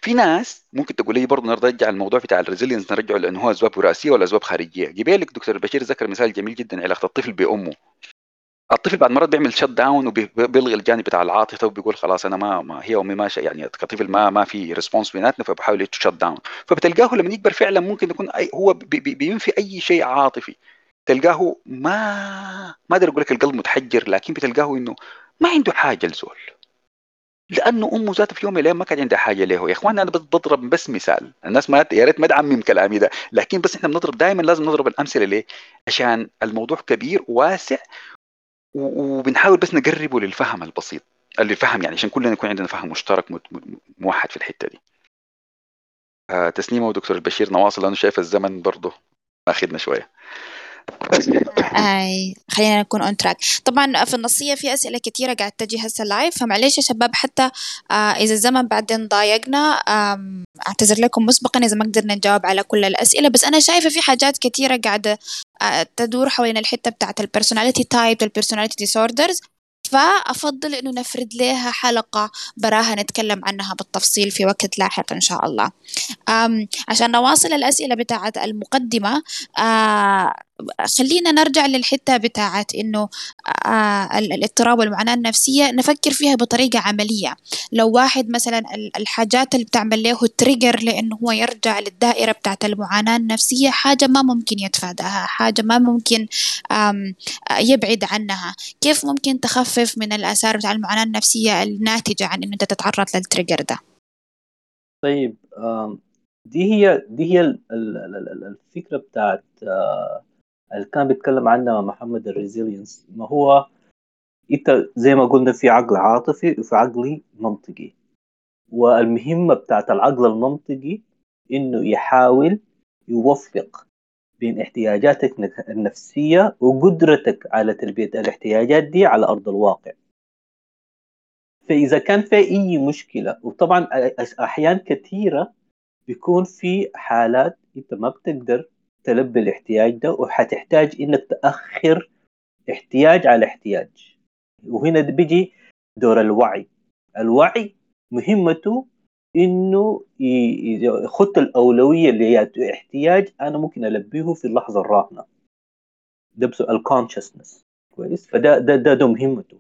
في ناس ممكن تقول لي برضه نرجع الموضوع بتاع ال resilience نرجعه لأنه هو أسباب وراثية ولا أسباب خارجية. قبالك دكتور بشير ذكر مثال جميل جدا علاقة الطفل بأمه. الطفل بعد مرات بيعمل shut down وبيلغي الجانب بتاع العاطفة وبيقول خلاص أنا ما, ما هي امي ماشيه يعني كطفل ما ما في response بيناتنا فبحاول ي shut down فبتلقاه لما يكبر فعلا ممكن يكون أي هو بينفي أي شيء عاطفي. تلقاه ما ما أقدر أقول لك القلب متحجر لكن بتلقاه إنه ما عنده حاجة لزول. لأنه أمه ذاته في يوم من الأيام ما كان عندها حاجة له. يا إخوان أنا بضرب بس مثال. الناس ما يا ريت ما تعمم كلامي ده. لكن بس إحنا بنضرب دائما لازم نضرب الأمثلة ليه؟ عشان الموضوع كبير واسع وبنحاول بس نقربه للفهم البسيط. اللي فهم يعني عشان كلنا يكون عندنا فهم مشترك موحد في الحتة دي. آه تسنيمه ودكتور البشير نواصل أنا شايف الزمن برضه ماخذنا شوية. أي خلينا نكون on track طبعا في المنصة في أسئلة كثيره قاعد تجي هسه live فمعليش يا شباب حتى آه إذا الزمن بعدين ضايقنا أعتذر لكم مسبقا إذا ما قدرنا نجاوب على كل الأسئلة. بس أنا شايفة في حاجات كثيره قاعدة آه تدور حوالين الحتة بتاعت ال personality type وال personality disorders فأفضل إنه نفرد لها حلقة براها نتكلم عنها بالتفصيل في وقت لاحق إن شاء الله. عشان نواصل الأسئلة بتاعت المقدمة آه خلينا نرجع للحتة بتاعت إنه آه الاضطراب والمعاناة النفسية نفكر فيها بطريقة عملية. لو واحد مثلا الحاجات اللي بتعمل له trigger لإنه هو يرجع للدائرة بتاعت المعاناة النفسية حاجة ما ممكن يتفاداها حاجة ما ممكن يبعد عنها. كيف ممكن تخفف من الآثار بتاع المعاناة النفسية الناتجة عن إنه أنت تتعرض لل trigger ده؟ طيب دي هي دي هي الفكرة بتاعت اللي كان بيتكلم عنها محمد ال resilience ما هو إنت زي ما قلنا في عقل عاطفي وفي عقل منطقي. والمهمة بتاعت العقل المنطقي إنه يحاول يوفق بين احتياجاتك النفسية وقدرتك على تلبية الاحتياجات دي على أرض الواقع. فإذا كان في أي مشكلة وطبعا أحيان كثيرة بيكون في حالات إنت ما بتقدر تلبي الاحتياج ده وحتحتاج إنك تأخر احتياج على احتياج. وهنا بيجي دور الوعي. الوعي مهمته إنه يخط الأولوية اللي هي احتياج أنا ممكن ألبيه في اللحظة الراهنة. ده الكونشسنس كويس؟ فده ده, ده ده مهمته.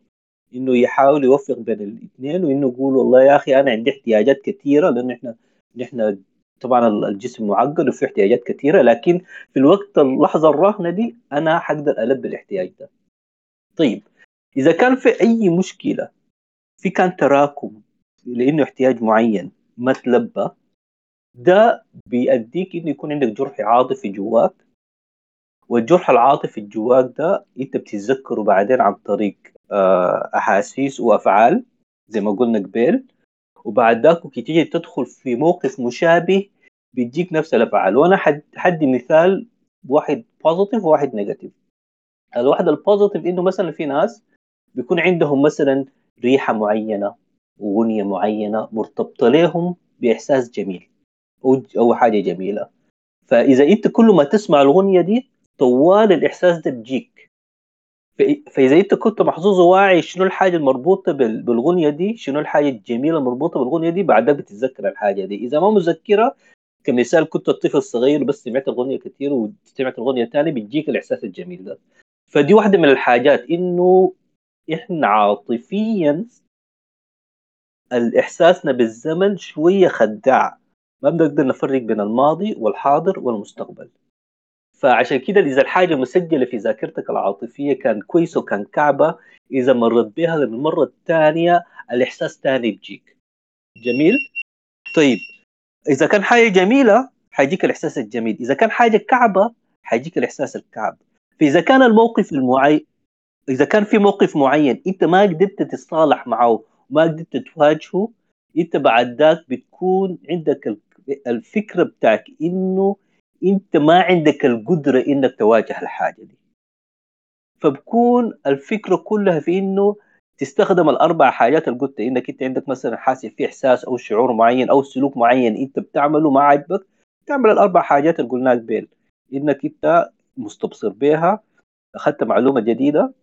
إنه يحاول يوفق بين الاثنين وإنه يقول والله يا أخي أنا عندي احتياجات كثيرة لأنه إحنا نحن طبعا الجسم معقد وفيه احتياجات كثيرة لكن في الوقت اللحظة الراهنه دي أنا حقدر ألبي الاحتياج ده. طيب إذا كان في أي مشكلة في كان تراكم لأنه احتياج معين ما تلبى ده بيأديك إنه يكون عندك جرح عاطفي جواك والجرح العاطفي جواك ده أنت بتتذكره بعدين عن طريق أحاسيس وأفعال زي ما قلنا قبل. وبعد ذاك تيجي تدخل في موقف مشابه بيديك نفس الأفعال. وأنا حدي مثال واحد positive وواحد negative الواحد ال positive إنه مثلا في ناس بيكون عندهم مثلا ريحة معينة واغنيه معينة مرتبطة لهم بإحساس جميل أو حاجة جميلة. فإذا إنت كل ما تسمع الأغنية دي طوالي الإحساس ده بيجيك فاذا انت كنت محظوظ وواعي شنو الحاجة المربوطة بالاغنيه دي شنو الحاجة الجميلة المربوطة بالاغنيه دي بعدها بتتذكر الحاجة دي. إذا ما مذكره كمثال كنت طفل صغير بس سمعت اغنيه كثير وسمعت اغنيه ثانية بيجيك الإحساس الجميل ده. فدي واحدة من الحاجات إنه إحنا عاطفيا الإحساسنا بالزمن شوية خداع. ما بنقدر نفرق بين الماضي والحاضر والمستقبل. فعشان كده إذا الحاجة مسجلة في ذاكرتك العاطفية كان كويسه وكان كعبة إذا مرت بها للمره الثانية الإحساس ثاني بيجيك جميل؟ طيب إذا كان حاجة جميلة حيجيك الإحساس الجميل إذا كان حاجة كعبة حيجيك الإحساس الكعب. فإذا كان الموقف المعين إذا كان في موقف معين أنت ما قدرت تتصالح معه ما قدرت تواجهه أنت بعد ذاك بتكون عندك الفكرة بتاعك إنه أنت ما عندك القدرة إنك تواجه الحاجة دي. فبكون الفكرة كلها في إنه تستخدم الأربع حاجات اللي قلت إنك أنت عندك مثلا حاسس في إحساس أو شعور معين أو سلوك معين أنت بتعمله ما عاجبك تعمل الأربع حاجات اللي قلناك بين إنك أنت مستبصر بها أخذت معلومة جديدة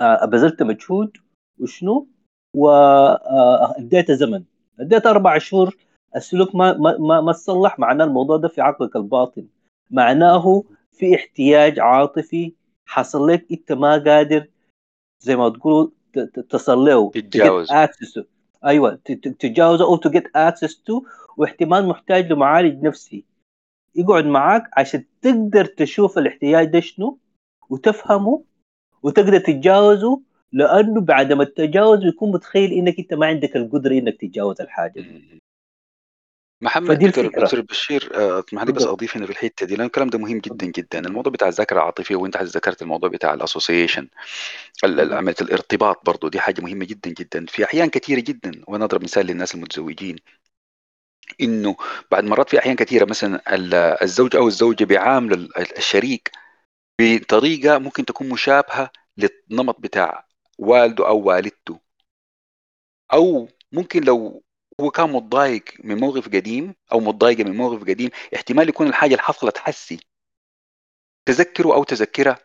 آه، بذلت مجهود وشنو؟ واديت زمن اديت أربع شهور السلوك ما ما ما, تصلح. معناه الموضوع ده في عقلك الباطن. معناه في احتياج عاطفي. حصل لك أنت ما قادر زي ما تقول تصل له تتجاوز أيوه تتجاوزه أو to get access to واحتمال محتاج لمعالج نفسي. يقعد معاك عشان تقدر تشوف الاحتياج ده شنو وتفهمه وتقدر تتجاوزه. لأنه بعد ما تتجاوز يكون متخيل إنك أنت ما عندك القدرة إنك تتجاوز الحاجة محمد دكتور, دكتور بشير اسمح لي بس أضيف هنا في الحتة دي لأن الكلام ده مهم جدا جدا. الموضوع بتاع الذاكرة العاطفية وأنت ذكرت الموضوع بتاع الأسوسيشن عملية الارتباط برضه دي حاجة مهمة جدا جدا. في أحيان كثيره جدا وأنا أضرب مثال للناس المتزوجين إنه بعد مرات في أحيان كثيره مثلا الزوج أو الزوجة بيعاملوا الشريك بطريقة ممكن تكون مشابهة للنمط بتاع والده أو والدته. أو ممكن لو هو كان متضايق من موقف قديم أو متضايقه من موقف قديم احتمال يكون الحاجة اللي حصلت حسي. تذكره أو تذكرة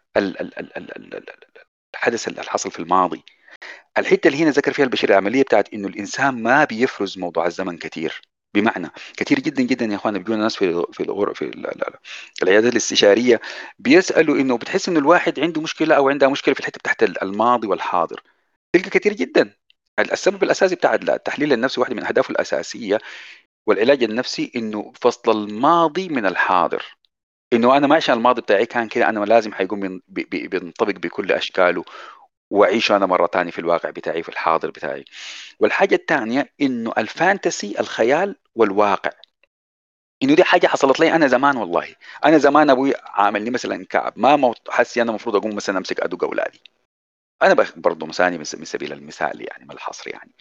الحدث اللي حصل في الماضي. الحتة اللي هنا ذكر فيها البشير العملية بتاعت إنه الإنسان ما بيفرز موضوع الزمن كثير. بمعنى كثير جدا جدا يا اخوانا بيجونا ناس في في في العيادات الاستشارية بيسألوا إنه بتحس إنه الواحد عنده مشكلة أو عندها مشكلة في الحتة بتاعت الماضي والحاضر. تلقى كثير جدا. السبب الأساسي بتاع التحليل النفسي واحدة من أهدافه الأساسية والعلاج النفسي إنه فصل الماضي من الحاضر. إنه أنا ما عشان الماضي بتاعي كان كده أنا لازم حيقوم بينطبق بكل أشكاله وأعيشه أنا مرة ثانية في الواقع بتاعي في الحاضر بتاعي. والحاجة الثانية إنه الفانتسي الخيال والواقع. إنه دي حاجة حصلت لي أنا زمان والله. أنا زمان أبوي عاملني مثلا كعب ما حسي أنا المفروض أقوم مثلا أمسك أدق أولادي. أنا برضه مثاني من سبيل المثال يعني ما الحصر يعني.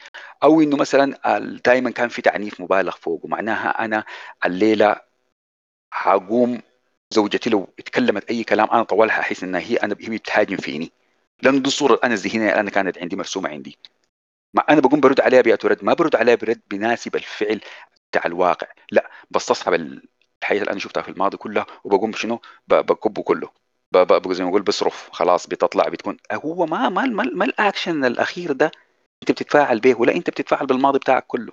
أو إنه مثلا دائما كان في تعنيف مبالغ فوقه معناها أنا الليلة حقوم زوجتي لو اتكلمت أي كلام أنا طولها أحس إنها هي أنا هي بتهاجم فيني. لأنه دي الصورة أنا الذهنية أنا كانت عندي مرسومة عندي. ما أنا بقوم برد عليها رد ما برد عليها برد بيناسب الفعل بتاع الواقع. لا بستصحب الحياة اللي أنا شفتها في الماضي كلها وبقوم بشنو بكبه كله. زي ما أقول بصرف خلاص بتطلع بتكون. هو ما ما ما, ما الاكشن الأخير ده أنت بتتفاعل به ولا أنت بتتفاعل بالماضي بتاعك كله.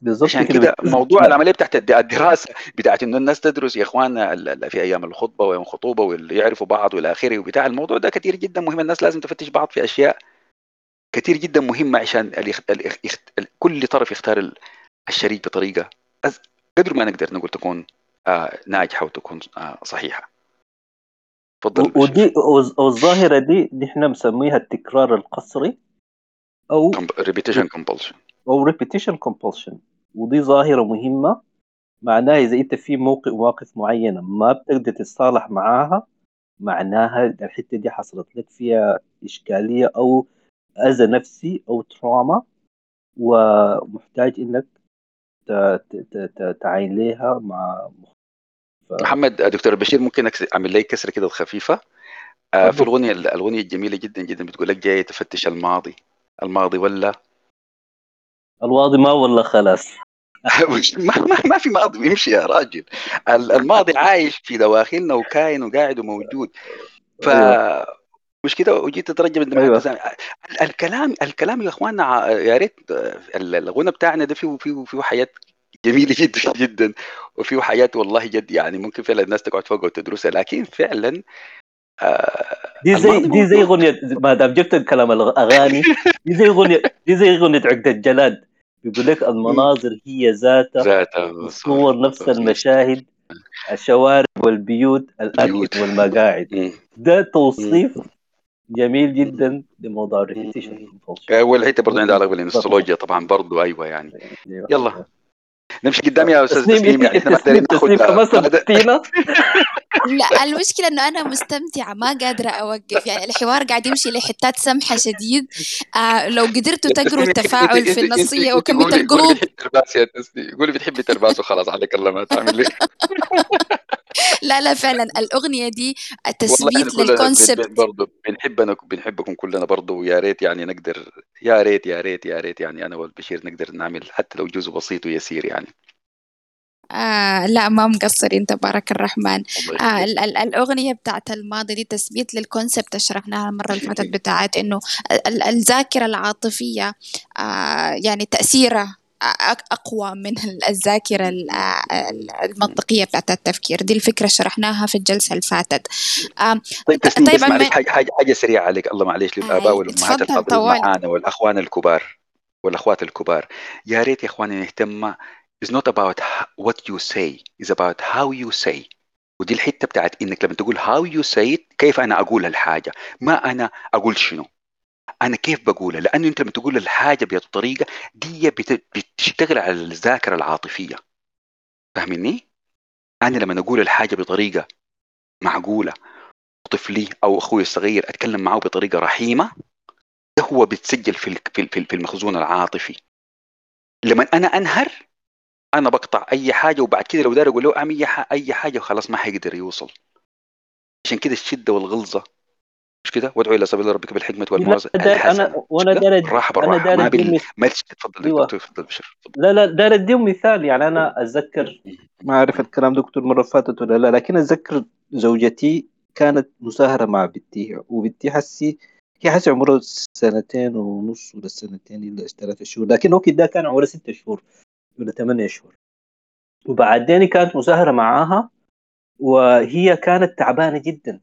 بالظبط عشان كده موضوع العملية بتاعت الدراسة بتاعت إنه الناس تدرس يا اخواننا في أيام الخطبة وأيام الخطوبه واللي يعرفوا بعض والى آخره وبتاع الموضوع ده كثير جدا مهم. الناس لازم تفتش بعض في أشياء كثير جدا مهمة عشان كل طرف يختار الشريك بطريقة قدر ما نقدر نقول تكون آه ناجحة وتكون آه صحيحة. تفضل. ودي والظاهرة دي دي إحنا مسميها التكرار القسري أو repetition compulsion أو repetition compulsion ودي ظاهرة مهمة معناها إذا أنت في موقف مواقف معينة ما بتقدر تتصالح معاها معناها الحتة دي حصلت لك فيها إشكالية أو أذى نفسي أو تراما ومحتاج إنك تعين لها مع ف... محمد دكتور بشير ممكن أعمل لي كسرة كده خفيفه آه في الأغنية الأغنية الجميلة جدا جدا بتقول لك جاي تفتش الماضي. الماضي ولا؟ الماضي ما ولا خلاص. ما, ما, ما في ماضي بيمشي يا راجل. الماضي عايش في دواخلنا وكاين وقاعد وموجود. ف أيوة. مش كده؟ وجيت تترجم أيوة. الكلام الكلام يا إخواننا يا ريت الغنى بتاعنا ده فيه فيه فيه حياة جميله جدا جدا. وفيه حياه والله جد يعني ممكن فعلا الناس تقعد فوق وتدرسها لكن فعلا آه دي زي دي زي أغنية ما دام جبت كلام الأغاني دي زي أغنية دي زي أغنية عقد الجلاد. بيقول لك المناظر هي ذاتها ذاتها الصور نفس المشاهد الشوارع والبيوت الأكل والمقاعد. ده توصيف جميل جدا لموضوع الريبيتيشن والحتة برضه عندها علاقة بالإنستولوجيا طبعا برضه أيوه يعني. يلا. نمشي قدام يا أستاذ تسنيم يعني إحنا محتاجين ناخذ لا المشكلة إنه أنا مستمتعة ما قادرة أوقف. يعني الحوار قاعد يمشي لحتات سمحة شديد. آه لو قدرتوا تقروا التفاعل في النصية وكمية القلوب. قولي بتحبي ترباس وخلاص عليك الله ما تعملي. لا لا فعلا. الأغنية دي تثبيت لل concept برضه بنحبنا بنحبكم كلنا برضه ويا ريت يعني نقدر يا ريت يا ريت يا ريت يعني أنا والبشير نقدر نعمل حتى لو جزء بسيط ويسير يعني. آه لا ما مقصرين تبارك الرحمن. آه ال- ال- الأغنية بتاعت الماضي دي تثبيت لل concept شرحناها المرة اللي فاتت بتاعت إنه ال- الذاكرة العاطفية آه يعني تأثيرها أقوى من الذاكرة المنطقية بتاعت التفكير. دي الفكرة شرحناها في الجلسة اللي فاتت. طيب تسليم طيب بس معلش حاجة, حاجة, حاجة سريعة عليك الله معلش للآباء والأمهات الفاضلين معانا والأخوان الكبار والأخوات الكبار. يا ريت يا إخواني نهتم is not about what you say is about how you say. ودي الحتة بتاعت إنك لما تقول how you say it كيف أنا أقول الحاجة؟ ما أنا أقول شنو؟ أنا كيف بقولها؟ لأنه أنت لما تقول الحاجة بطريقه دي بتشتغل على الذاكرة العاطفية. فاهمني؟ أنا لما أقول الحاجة بطريقة معقولة طفلي أو أخوي الصغير أتكلم معه بطريقة رحيمة ده هو بيتسجل في في المخزون العاطفي. لما أنا أنهر أنا بقطع أي حاجة وبعد كده لو دار أقول له أعمل أي حاجة خلاص ما حيقدر يوصل. عشان كده الشدة والغلظة. مش كده؟ وادعو إلى سبيل ربك بالحكمة والموعظه أنا وأنا دار الراحه بالراحة. ما بال ما تفضل. أيوة. تفضل بشر. لا لا دار أديهم مثال. يعني أنا أتذكر ما أعرف الكلام دكتور مرة فاتت ولا لا لكن أتذكر زوجتي كانت مساهرة مع بنتي وبنتي حسي هي حسي عمرها سنتين ونص ولا سنتين إلا ثلاثة شهور لكن الوقت ده كان عمرها ستة شهور. ولا ثمانية شهور وبعدين كانت مساهرة معاها وهي كانت تعبانة جدا.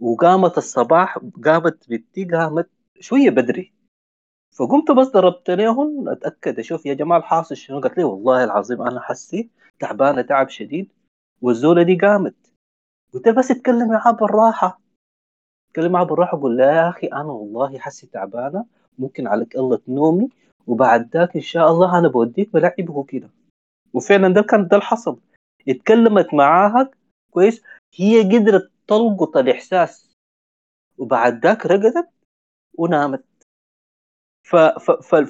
وقامت الصباح قامت بنتي قامت شوية بدري. فقمت بس ضربت لهم أتأكد أشوف يا جماعة الحاصل شنو؟ قالت لي والله العظيم أنا حسي تعبانة تعب شديد. والزولة دي قامت. قلت بس اتكلم معاه بالراحة. اتكلم معاه بالراحة قول له يا أخي أنا والله حسي تعبانة. ممكن على الله تنومي. وبعد ذاك إن شاء الله أنا بوديك بلعبه كده وفعلا ده كان ده الحصل. اتكلمت معاها كويس. هي قدرت تلقط الإحساس. وبعد ذاك رقدت ونامت.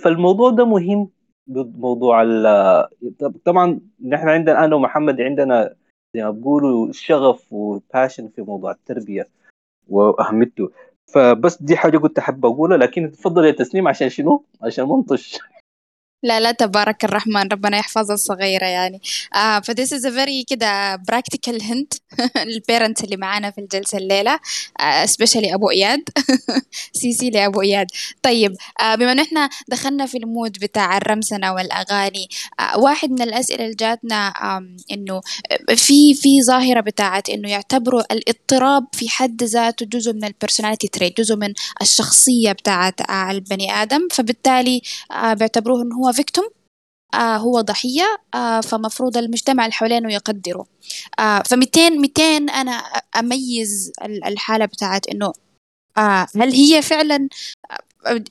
فالموضوع ده مهم موضوع طبعا نحن عندنا أنا ومحمد عندنا زي ما بقولوا شغف وباشن في موضوع التربية وأهميته. فبس دي حاجة كنت أحب أقولها لكن تفضل يا تسنيم عشان شنو؟ عشان منطش لا لا تبارك الرحمن ربنا يحفظ الصغيرة يعني. آه ف this is a very كده practical hint لل parent اللي معانا في الجلسة الليلة آه especially أبو إياد. CC لأبو إياد. طيب آه بما إن دخلنا في ال mood بتاع الرمسنة والأغاني آه واحد من الأسئلة اللي جاتنا آه إنه في في ظاهرة بتاعت إنه يعتبروا الاضطراب في حد ذاته جزء من البرسوناليتي تريت جزء من الشخصية بتاعت البني آدم. فبالتالي آه بيعتبروه إنه هو فيكتوم آه هو ضحية آه فمفروض المجتمع اللي حوالينه يقدره. آه فمتين متين أنا أميز الحالة بتاعت إنه آه هل هي فعلا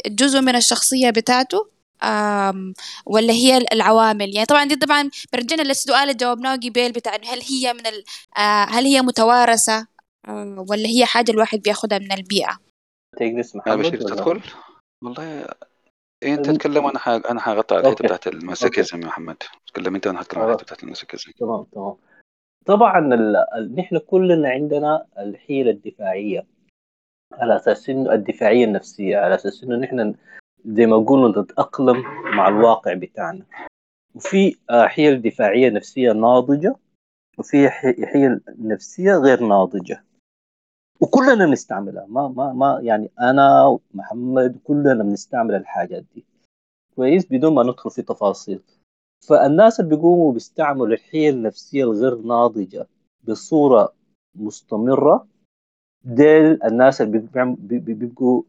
جزء من الشخصية بتاعته آم ولا هي العوامل؟ يعني طبعا دي طبعا برجعنا للسؤال اللي جاوبناه قبل بتاع هل هي من ال آه هل هي متوارثة آه ولا هي حاجة الواحد بياخدها من البيئة؟ تجلس محمد تدخل؟ والله أنت تتكلم وأنا حاج... أنا حغطي على الحته بتاعت المساكيزم يا محمد. تكلم أنت وأنا هتكلم على الحته بتاعت المساكيزم تمام تمام. طبعا ال... نحن كلنا عندنا الحيلة الدفاعية. على أساس إنه الدفاعية النفسية على أساس إنه نحن زي ما قلنا نتأقلم مع الواقع بتاعنا. وفي حيل دفاعية نفسية ناضجة وفي حيل نفسية غير ناضجة. وكلنا بنستعملها. ما ما ما يعني أنا ومحمد كلنا بنستعمل الحاجات دي. كويس؟ بدون ما ندخل في تفاصيل. فالناس اللي بيقوموا بيستعملوا الحيل النفسية الغير ناضجة بصورة مستمرة ديل الناس اللي بيبقوا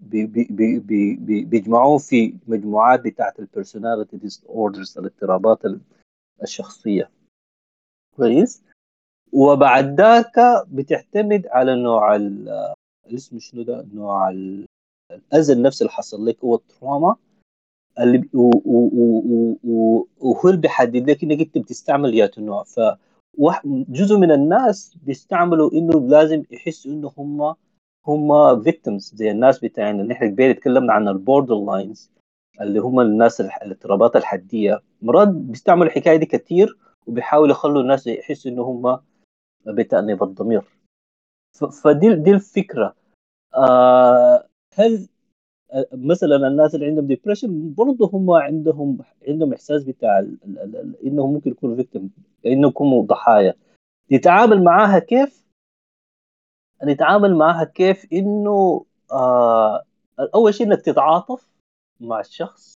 بيجمعوهم في مجموعات بتاعت ال personality disorders الاضطرابات الشخصية. كويس؟ وبعد ذاك بتعتمد على نوع الاسم شنو ده؟ نوع الاذى النفسي اللي حصل لك هو ال trauma اللي وهو اللي بيحدد لك إنك أنت بتستعمل يا نوع ف جزء من الناس بيستعملوا إنه لازم يحسوا إنه هم هم victims زي الناس بتاعنا نحن قبل تكلمنا عن ال borderlines اللي هم الناس الاضطرابات الحدية. مرات بيستعملوا الحكاية دي كثير وبيحاولوا يخلوا الناس يحسوا إنه هم بتأنيب الضمير. فدي دي الفكرة. آه هل مثلا الناس اللي عندهم depression برضه هم عندهم عندهم إحساس بتاع إنهم ممكن يكونوا victim انهم يكونوا ضحايا. نتعامل معاها كيف؟ نتعامل معاها كيف إنه آه أول شيء إنك تتعاطف مع الشخص.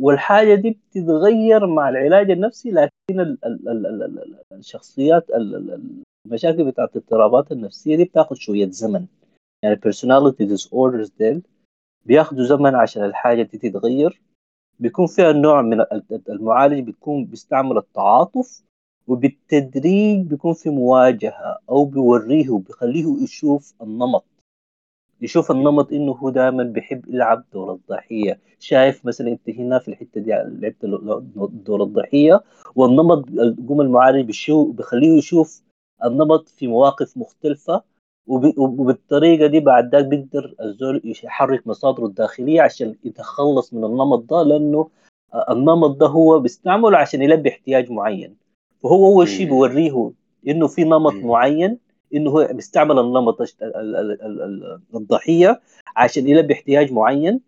والحاجة دي بتتغير مع العلاج النفسي لكن ال ال ال ال ال الشخصيات المشاكل بتاعت الاضطرابات النفسية دي بتاخذ شوية زمن. يعني personality disorders ديل بياخذوا زمن عشان الحاجة دي تتغير. بيكون فيها نوع من المعالج بيكون بيستعمل التعاطف وبالتدريج بيكون في مواجهة أو بيوريه وبيخليه يشوف النمط. يشوف النمط إنه هو دائما بيحب يلعب دور الضحية. شايف مثلا أنت هنا في الحتة دي لعبت دور الضحية والنمط قوم المعالج بيخليه يشوف النمط في مواقف مختلفة وبالطريقة دي بعد ذاك بيقدر الزول يحرك مصادره الداخلية عشان يتخلص من النمط ده لأنه النمط ده هو بيستعمله عشان يلبي احتياج معين. فهو أول شيء بيوريه إنه في نمط معين إنه هو بيستعمل النمط الضحية عشان يلبي احتياج معين.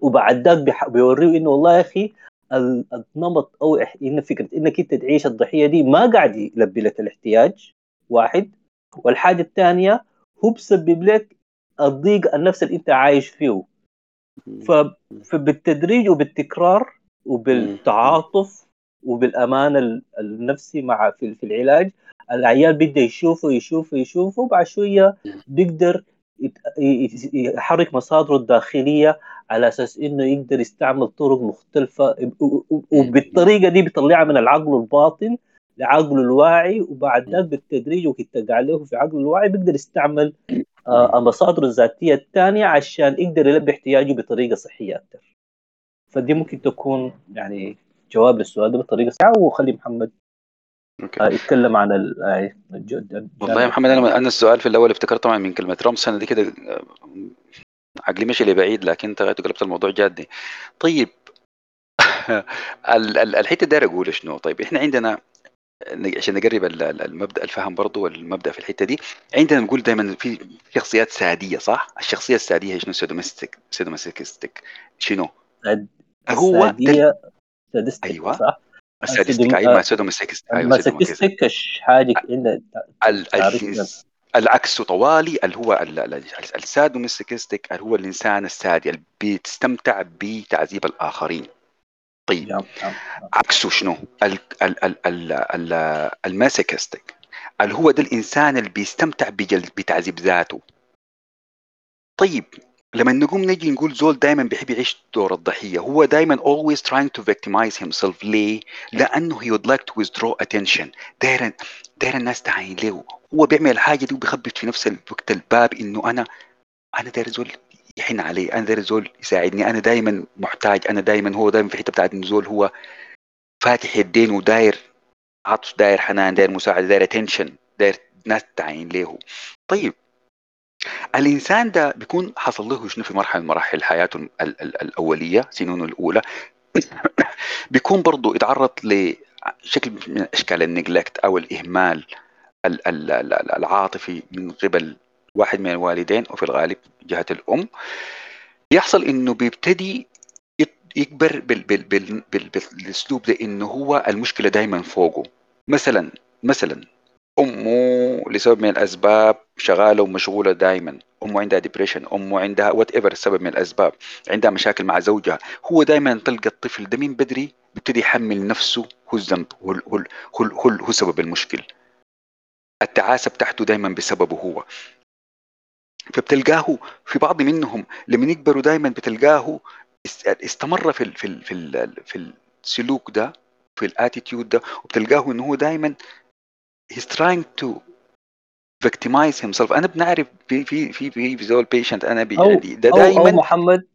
وبعد ذاك بيوريه إنه والله يا أخي النمط أو إن فكرة إنك أنت تعيش الضحية دي ما قاعد يلبي لك الاحتياج. واحد. والحاجة الثانية هو بسبب لك الضيق النفسي اللي أنت عايش فيه. فبالتدريج وبالتكرار وبالتعاطف وبالامان النفسي مع في العلاج العيال بيبدا يشوفه يشوفه يشوفه وبعد شوية بيقدر يحرك مصادره الداخلية على أساس إنه يقدر يستعمل طرق مختلفة وبالطريقة دي بيطلعها من العقل الباطن لعقله الواعي وبعد ذلك بالتدريج وكتقع له في عقله الواعي بيقدر يستعمل آه مصادره الذاتية الثانية عشان يقدر يلبي احتياجه بطريقة صحية أكثر. فدي ممكن تكون يعني جواب للسؤال ده بطريقة سريعه وخلي محمد. أوكي. آه يتكلم عن الجود والله يا محمد أنا أنا السؤال في الأول افتكرت طبعا من كلمة رمز. أنا دي كده عقلي مشي لبعيد لكن أنت قلبت الموضوع جادي. طيب. الحتة داير أقول شنو؟ طيب إحنا عندنا عشان نقرب المبدأ الفهم برضه والمبدأ في الحتة دي عندنا نقول دائما في شخصيات سادية صح؟ الشخصية السادية هي شنو؟ سيدومستيك سيدومستيك شنو؟ هو سادية سادستك أيوه. صح؟ السادستيك أيوه سيدومستيك أيوه ماسكستيك حاجة عندنا العكس طوالي اللي هو ال sadomasochistic اللي هو الإنسان السادي اللي بيستمتع بتعذيب الآخرين. طيب. عكسه شنو؟ ال masochistic اللي هو ده الإنسان اللي بيستمتع بتعذيب ذاته. طيب. لما نقوم نجي نقول زول دائما بيحب يعيش دور الضحية هو دائما always trying to victimize himself. ليه؟ لأنه he would like to to draw attention. داير داير الناس تعاين له هو بيعمل الحاجة دي وبيخبط في نفس الوقت الباب إنه أنا أنا داير زول يحن علي أنا داير زول يساعدني أنا دائما محتاج أنا دائما هو دائما في حتة بتاعت زول هو فاتح يدين وداير عطف داير حنان داير مساعدة داير attention داير ناس تعاين له طيب الإنسان ده بيكون حصل له شنو في مرحلة من مراحل حياته ال ال الأولية سنونه الأولى؟ بيكون برضه يتعرض لشكل من أشكال ال neglect أو الإهمال ال ال العاطفي من قبل واحد من الوالدين وفي الغالب جهة الأم. يحصل إنه بيبتدي يكبر بال بال بال بال بالأسلوب ده إنه هو المشكلة دائما فوقه. مثلا مثلا أمه لسبب من الأسباب شغالة ومشغولة دائما أمه عندها depression أمه عندها whatever سبب من الأسباب عندها مشاكل مع زوجها. هو دائما تلقى الطفل ده من بدري بيبتدي يحمل نفسه هو الذنب هو هو هو, هو, هو سبب المشكل. التعاسة بتاعته دائما بسببه هو. فبتلقاه في بعض منهم لما يكبروا دائما بتلقاه استمر في ال في ال في ال في السلوك ده في ال attitude ده وبتلقاه إنه هو دائما he's trying to victimize himself أنا بنعرف في في في في, زول patient أنا بي يعني ده دائما أو, أو محمد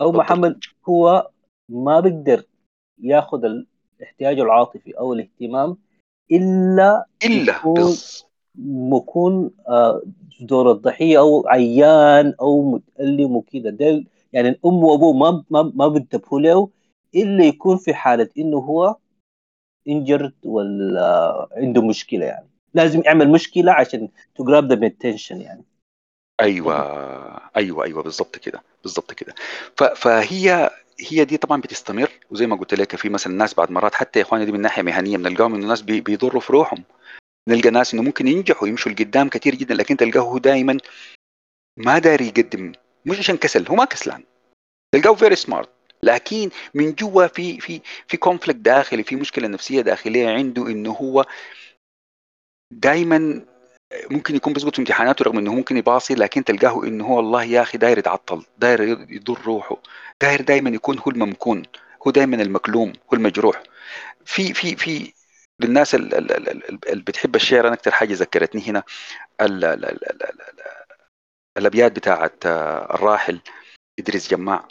أو محمد هو ما بيقدر ياخذ الاحتياج العاطفي أو الاهتمام إلا إلا. مكون آه، دور الضحية أو عيان أو متألم ده يعني الأم وأبوه ما ما ما بينتبهوا له إلا يكون في حالة إنه هو انجرد ولا عنده مشكلة يعني. لازم يعمل مشكلة عشان to grab the attention يعني. أيوه أيوه أيوه بالظبط كده بالظبط كده. فهي هي دي طبعا بتستمر وزي ما قلت لك في مثلا ناس بعد مرات حتى يا إخواني دي من ناحية مهنية بنلقاهم إنه ناس بي... بيضروا في روحهم نلقى ناس إنه ممكن ينجحوا يمشوا لقدام كثير جدا لكن تلقاه دائما ما داري يقدم مش عشان كسل هو ما كسلان. تلقاه very smart لكن من جوا في في في conflict داخلي في مشكلة نفسية داخلية عنده إنه هو دائما ممكن يكون بيسقط في امتحاناته رغم إنه ممكن يباصي لكن تلقاه إنه هو والله يا أخي داير يتعطل داير يضر روحه داير دائما يكون هو الممكون هو دائما المكلوم هو المجروح. في في في للناس اللي بتحب الشعر أنا أكثر حاجة ذكرتني هنا ال ال ال ال ال الأبيات بتاعت الراحل إدريس جماع.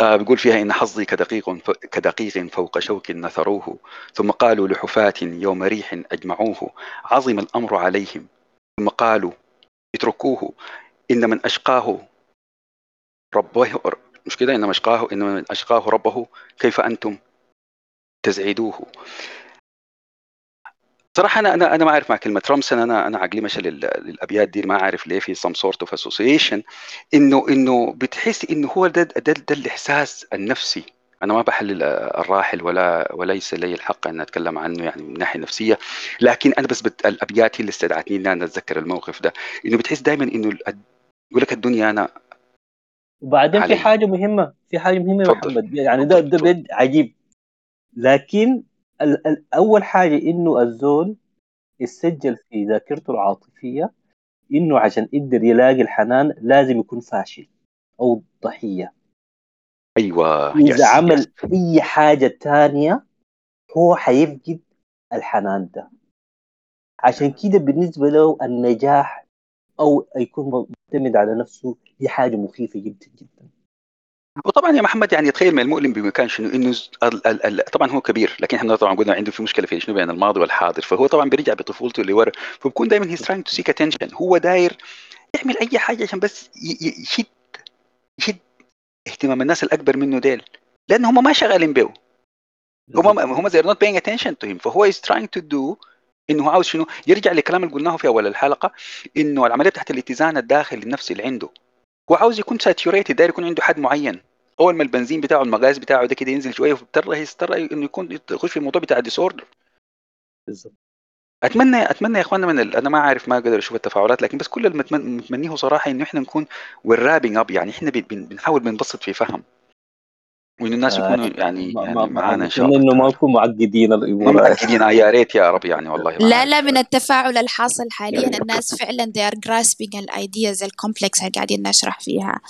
آه بيقول فيها إن حظي كدقيق كدقيق فوق شوك نثروه ثم قالوا لحفاة يوم ريح أجمعوه عظم الأمر عليهم ثم قالوا اتركوه إن من أشقاه ربه مش كده؟ إن من أشقاه إن من أشقاه ربه كيف أنتم تزعدوه؟ صراحة أنا أنا أنا ما أعرف مع كلمة رمسن. أنا أنا عقلي مشى للأبيات دي ما أعرف ليه في some sort of association. إنه إنه بتحس إنه هو ده ده, ده الإحساس النفسي. أنا ما بحلل الراحل ولا وليس لي الحق أن أتكلم عنه يعني من ناحية نفسية. لكن أنا بس بت... الأبيات هي اللي استدعتني إن أنا أتذكر الموقف ده. إنه بتحس دائما إنه يقول لك الدنيا أنا وبعدين في حاجة مهمة في حاجة مهمة يا محمد. يعني ده ده عجيب. لكن أول حاجة إنه الزول يسجل في ذاكرته العاطفية إنه عشان يقدر يلاقي الحنان لازم يكون فاشل أو ضحية. أيوه اذا يس عمل يس. أي حاجة تانية هو حيفقد الحنان ده. عشان كده بالنسبة له النجاح أو يكون معتمد على نفسه دي حاجة مخيفة جدا جدا. وطبعا يا محمد يعني تخيل من المؤلم بمكان شنو انه ال ال ال طبعا هو كبير لكن إحنا طبعا قلنا عنده في مشكلة في شنو؟ بين الماضي والحاضر. فهو طبعا بيرجع بطفولته اللي ورا. فبكون دائما he's trying to seek attention هو داير يعمل أي حاجة عشان بس يشد يشد اهتمام الناس الأكبر منه ديل. لأن هم ما شغالين به. هم هم they're not paying attention to him. فهو is trying to do إنه عاوز شنو؟ يرجع للكلام اللي قلناه في أول الحلقة إنه العملية تحت الاتزان الداخلي النفسي اللي عنده. هو عاوز يكون saturated داير يكون عنده حد معين. اول ما البنزين بتاعه المغاز بتاعه ده كده ينزل شوية فبضطر يضطر إنه يكون يخش في الموضوع بتاع ال disorder بالظبط. اتمنى أتمنى يا إخواننا من ال... أنا ما عارف ما أقدر أشوف التفاعلات لكن بس كل اللي متمنيه صراحة إنه إحنا نكون wrapping up يعني إحنا بن... بنحاول بنبسط في فهم. وإن الناس يكونوا يعني, ما- يعني ما- معانا ان شاء الله إنه ما. نكون معقدين الأمور. معقدين. آه يا ريت يا رب يعني والله لا. لا من التفاعل الحاصل حاليا الناس فعلا they are grasping ال ideas ال complex اللي قاعدين نشرح فيها.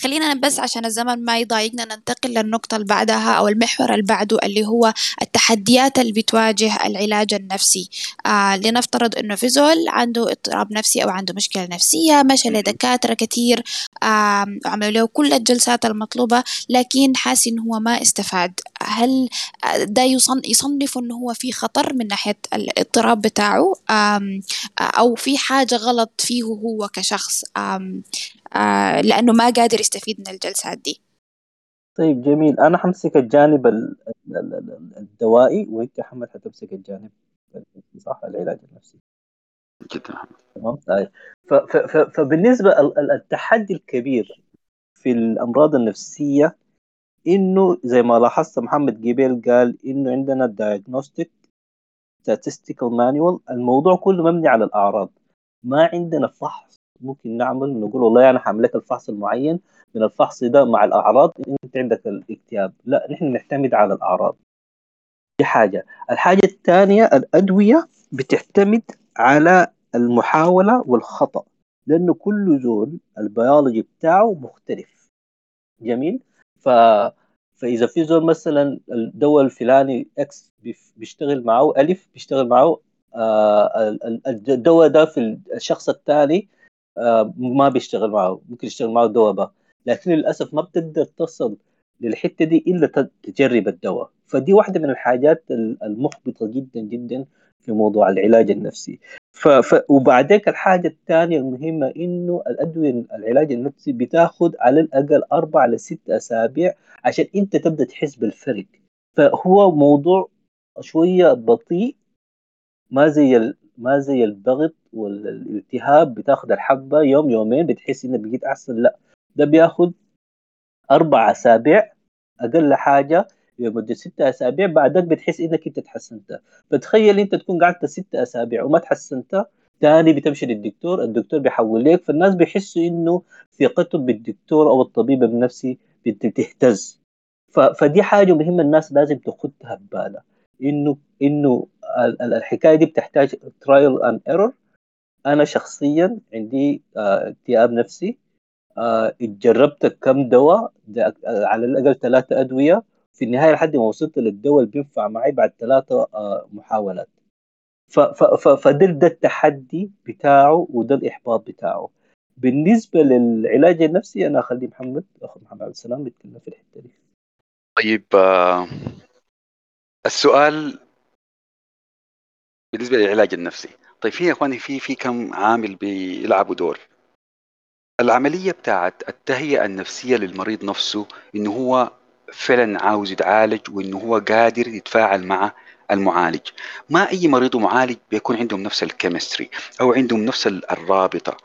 خلينا بس عشان الزمن ما يضايقنا ننتقل للنقطة اللي بعدها أو المحور اللي بعده اللي هو التحديات اللي بتواجه العلاج النفسي. آه لنفترض إنه في زول عنده اضطراب نفسي أو عنده مشكلة نفسية مشى لدكاترة كتير آم، وعملوا له كل الجلسات المطلوبة لكن حاسس إنه هو ما استفاد. هل ده يصن يصنف إنه هو في خطر من ناحية الاضطراب بتاعه؟ أم أو في حاجة غلط فيه هو كشخص؟ أم لأنه ما قادر يستفيد من الجلسات دي. طيب جميل. أنا حمسك الجانب ال- ال- ال- ال- الدوائي وإنت حمد حتمسك الجانب صح العلاج النفسي. جدا تمام؟ طيب. فبالنسبة ال- ال- التحدي الكبير في الأمراض النفسية إنه زي ما لاحظت محمد جبيل قال إنه عندنا diagnostic statistical manual. الموضوع كله مبني على الأعراض. ما عندنا فحص ممكن نعمل نقول والله أنا حعمل لك الفحص المعين من الفحص ده مع الأعراض إنت عندك الاكتئاب. لا نحن نعتمد على الأعراض. دي حاجة. الحاجة الثانية الأدوية بتعتمد على المحاولة والخطأ لأنه كل زول البيولوجي بتاعه مختلف. جميل؟ ف فإذا في زول مثلا الدواء الفلاني X بيشتغل معه ألف بيشتغل معه آه، ال- ال- الدواء ده في الشخص الثاني آه، ما بيشتغل معه ممكن يشتغل معه دواء با لكن للأسف ما بتقدر تصل للحتة دي إلا تجرب الدواء. فدي واحدة من الحاجات المحبطة جدا جدا في موضوع العلاج النفسي. ف... ف... وبعدين الحاجة الثانية المهمة إنه الأدوية العلاج النفسي بتاخذ على الأقل أربع لست أسابيع عشان أنت تبدأ تحس بالفرق. فهو موضوع شوية بطيء ما زي ال... ما زي الضغط والالتهاب بتاخذ الحبة يوم يومين بتحس إنك بقيت أحسن. لا ده بياخذ أربع أسابيع أقل حاجة لمدة ستة أسابيع بعدك بتحس إنك أنت تحسنت. فتخيل أنت تكون قعدت ستة أسابيع وما تحسنت تاني بتمشي للدكتور الدكتور بيحول لك فالناس بيحسوا إنه ثقتهم بالدكتور أو الطبيب النفسي بتهتز. فدي حاجة مهمة الناس لازم تاخذها ببالها إنه إنه الحكاية دي بتحتاج trial and error أنا شخصيا عندي آه، اكتئاب نفسي. آه، جربت كم دواء على الأقل ثلاثة أدوية. في النهاية لحد ما وصلت للدواء اللي بينفع معي بعد ثلاثة آه، محاولات. فده ده التحدي بتاعه وده الإحباط بتاعه. بالنسبة للعلاج النفسي أنا اخلي محمد اخو محمد عبد السلام يتكلم في الحتة دي. طيب آه السؤال بالنسبة للعلاج النفسي. طيب في يا إخواني في في كم عامل بيلعبوا دور؟ العملية بتاعت التهيئة النفسية للمريض نفسه إنه هو فعلا عاوز يتعالج وإنه هو قادر يتفاعل مع المعالج. ما أي مريض ومعالج بيكون عندهم نفس الكيمستري أو عندهم نفس الرابطة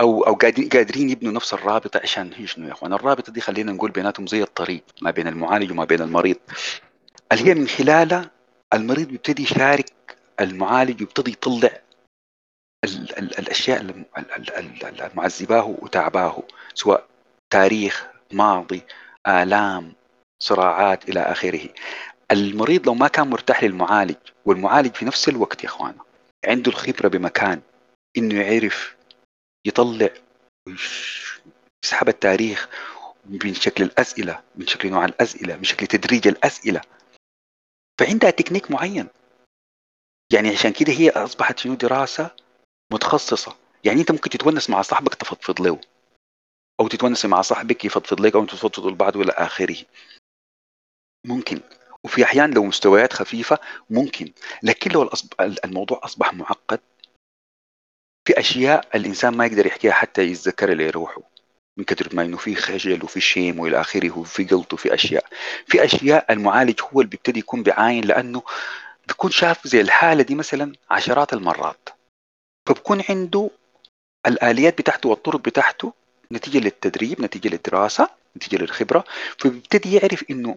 أو أو قادرين يبنوا نفس الرابطة عشان شنو يا إخوان؟ الرابطة دي خلينا نقول بيناتهم زي الطريق ما بين المعالج وما بين المريض. اللي هي من خلالها المريض بيبتدي يشارك المعالج ويبتدي يطلع ال ال الأشياء المعذباه وتعباه سواء تاريخ ماضي آلام صراعات إلى آخره. المريض لو ما كان مرتاح للمعالج والمعالج في نفس الوقت يا اخوانا عنده الخبرة بمكان إنه يعرف يطلع يسحب التاريخ من شكل الأسئلة من شكل نوع الأسئلة من شكل تدريج الأسئلة. فعندها تكنيك معين. يعني عشان كده هي أصبحت شنو؟ دراسة متخصصة. يعني أنت ممكن تتونس مع صاحبك تفضفض له أو تتونس مع صاحبك يفضفض لك أو تفضفضوا لبعض والى آخره. ممكن. وفي أحيان لو مستويات خفيفة ممكن. لكن لو الموضوع أصبح معقد في أشياء الإنسان ما يقدر يحكيها حتى يتذكر اللي يروحه من كثرة ما إنه في خجل وفي شيم وإلى آخره وفي قلط وفي أشياء. في أشياء المعالج هو اللي بيبتدي يكون بعاين لأنه بيكون شاف زي الحالة دي مثلا عشرات المرات. فبكون عنده الآليات بتاعته والطرق بتاعته نتيجة للتدريب نتيجة للدراسة نتيجة للخبرة. فبيبتدي يعرف إنه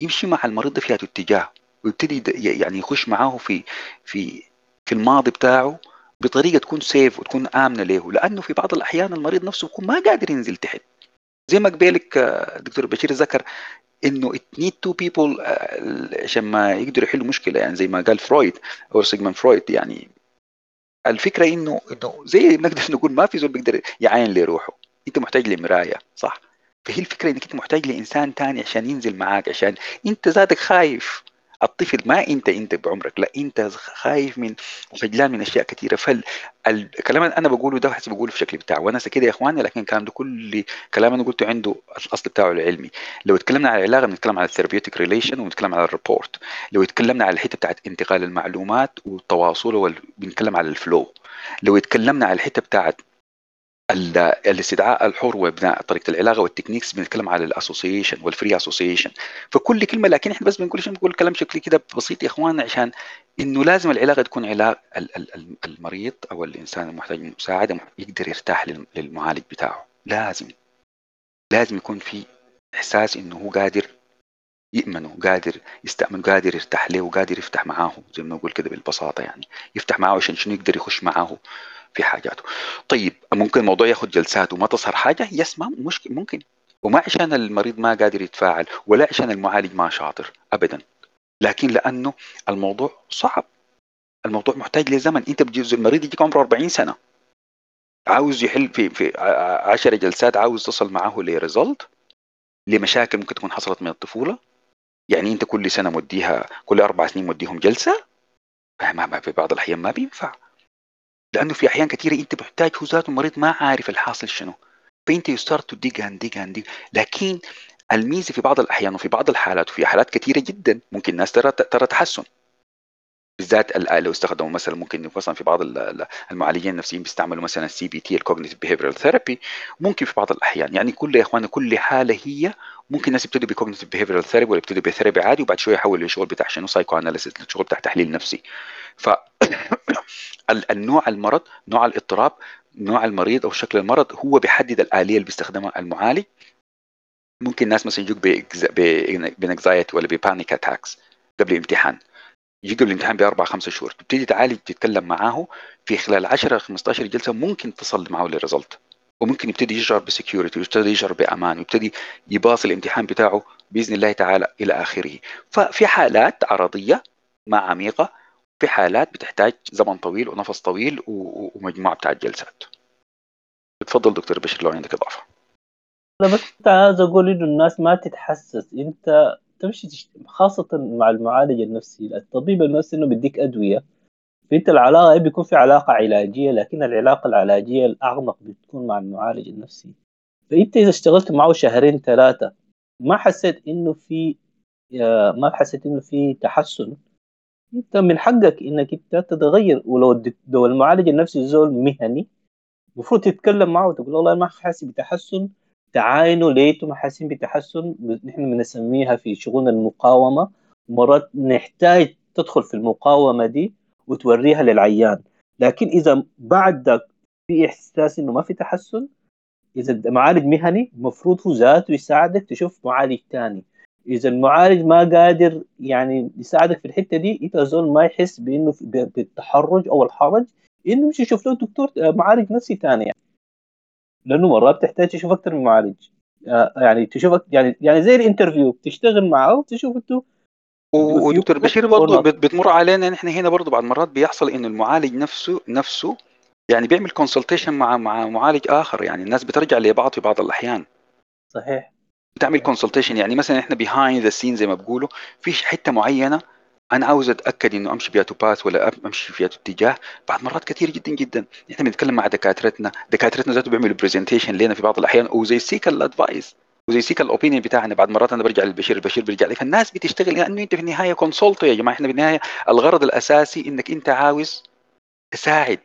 يمشي مع المريض في هذا الاتجاه ويبتدي يعني يخش معاه في في في الماضي بتاعه بطريقة تكون safe وتكون آمنة له. لأنه في بعض الأحيان المريض نفسه يكون ما قادر ينزل تحت. زي ما قبلك آه، دكتور بشير ذكر إنه it need two people آه، عشان ما يقدروا يحلوا مشكلة. يعني زي ما قال فرويد أو سيجموند فرويد يعني الفكرة إنه إنه زي نقدر نقول ما في زول بيقدر يعاين لروحه. أنت محتاج لمراية صح؟ فهي الفكرة إنك أنت محتاج لإنسان تاني عشان ينزل معاك عشان أنت ذاتك خايف. الطفل ما أنت أنت بعمرك لا أنت خايف من وخجلان من أشياء كثيرة. فالكلام اللي أنا بقوله ده حسب بقوله في شكل بتاع وأنا كده يا إخواني لكن الكلام ده كل كلام أنا قلته عنده الأصل بتاعه العلمي. لو اتكلمنا على العلاقة بنتكلم على ال therapeutic relation ونتكلم على ال rapport لو اتكلمنا على الحتة بتاعت انتقال المعلومات والتواصل بنتكلم على ال flow لو اتكلمنا على الحتة بتاعت الاستدعاء الحر وابناء طريقة العلاقة وال techniques بنتكلم على ال association وال free association فكل كلمة لكن إحنا بس بنقول بنقول كلام شكلي كده بسيط يا إخوان عشان إنه لازم العلاقة تكون علاقة المريض أو الإنسان المحتاج للمساعده يقدر يرتاح للمعالج بتاعه. لازم. لازم يكون في إحساس إنه هو قادر يأمنه قادر يستأمن قادر يرتاح له وقادر يفتح معاه زي ما نقول كده بالبساطة يعني. يفتح معاه عشان شنو يقدر يخش معاه. في حاجاته. طيب ممكن الموضوع ياخذ جلسات وما تظهر حاجة؟ يسمع مشكل ممكن. وما عشان المريض ما قادر يتفاعل ولا عشان المعالج ما شاطر ابدا. لكن لأنه الموضوع صعب. الموضوع محتاج لزمن. أنت بجوز المريض يجيك عمره 40 سنة. عاوز يحل في في 10 جلسات عاوز تصل معه لريزلت لمشاكل ممكن تكون حصلت من الطفولة. يعني أنت كل سنة مديها كل أربع سنين مديهم جلسة؟ ما في بعض الأحيان ما بينفع. لأنه في أحيان كثيره أنت محتاج هو ذاته المريض ما عارف الحاصل شنو. فأنت you start to dig and dig and لكن الميزة في بعض الأحيان وفي بعض الحالات وفي حالات كثيره جدا ممكن الناس ترى ترى تحسن. بالذات لو استخدموا مثلا ممكن مثلا في بعض المعالجين النفسيين بيستعملوا مثلا ال CBT ال cognitive behavioral therapy ممكن في بعض الأحيان. يعني كل يا اخوانا كل حالة هي ممكن الناس يبتدوا ب cognitive behavioral therapy ولا يبتدوا ب therapy عادي وبعد شوية يحولوا لشغل بتاع شنو psychoanalysis شغل بتاع تحليل نفسي. ف النوع المرض نوع الاضطراب نوع المريض أو شكل المرض هو بيحدد الآلية اللي بيستخدمها المعالج. ممكن ناس مثلا يجوك ب anxiety ولا ب panic attacks قبل الامتحان. يجي الامتحان بأربع خمسة شهور. تبتدي تعالج تتكلم معاه في خلال 10 15 جلسة ممكن تصل معه لل result وممكن يبتدي يشعر ب security ويبتدي يشعر بأمان ويبتدي ي pass الامتحان بتاعه بإذن الله تعالى إلى آخره. ففي حالات عرضية ما عميقة في حالات بتحتاج زمن طويل ونفس طويل ومجموعة بتاعت جلسات. تفضل دكتور بشر لو عندك إضافة. أنا بس كنت عايز أقول إنه الناس ما تتحسس. أنت تمشي تشت... خاصة مع المعالج النفسي. الطبيب النفسي إنه بيديك أدوية. فانت العلاقة بيكون في علاقة علاجية لكن العلاقة العلاجية الأعمق بتكون مع المعالج النفسي. فأنت إذا اشتغلت معه شهرين ثلاثة ما حسيت إنه في ما حسيت إنه في تحسن أنت من حقك إنك أنت تتغير. ولو لو المعالج النفسي زول مهني المفروض تتكلم معه وتقول والله ما حاسس بتحسن تعاينوا لقيتوا محاسين بتحسن. نحن بنسميها في شغلنا المقاومة مرات نحتاج تدخل في المقاومة دي. وتوريها للعيان. لكن إذا بعد في إحساس إنه ما في تحسن إذا معالج مهني المفروض هو ذاته يساعدك تشوف معالج ثاني إذا المعالج ما قادر يعني يساعدك في الحتة دي أنت زول ما يحس بإنه بالتحرج أو الحرج إنه يمشي يشوف له دكتور معالج نفسي ثاني يعني. لأنه مرات تحتاج تشوف أكثر من معالج. آه، يعني تشوف يعني يعني زي الانترفيو تشتغل معه وتشوف أنتوا ودكتور بشير برضه بتمر علينا نحن هنا برضه بعض المرات بيحصل إنه المعالج نفسه نفسه يعني بيعمل consultation مع مع معالج آخر يعني الناس بترجع لبعض في بعض الأحيان. صحيح. بتعمل consultation يعني مثلا إحنا behind the scene زي ما بقولوا في حتة معينة أنا عاوز أتأكد إنه أمشي فيها path ولا أمشي فيها اتجاه. بعد مرات كثير جدا جدا. إحنا بنتكلم مع دكاترتنا دكاترتنا ذاته بيعملوا presentation لنا في بعض الأحيان وزي سيك الادفايس وزي سيك الاوبينيون بتاعنا بعد مرات أنا برجع للبشير البشير بيرجع لي فالناس بتشتغل لأنه يعني أنت في النهاية consult يا جماعة إحنا في النهاية الغرض الأساسي إنك أنت عاوز تساعد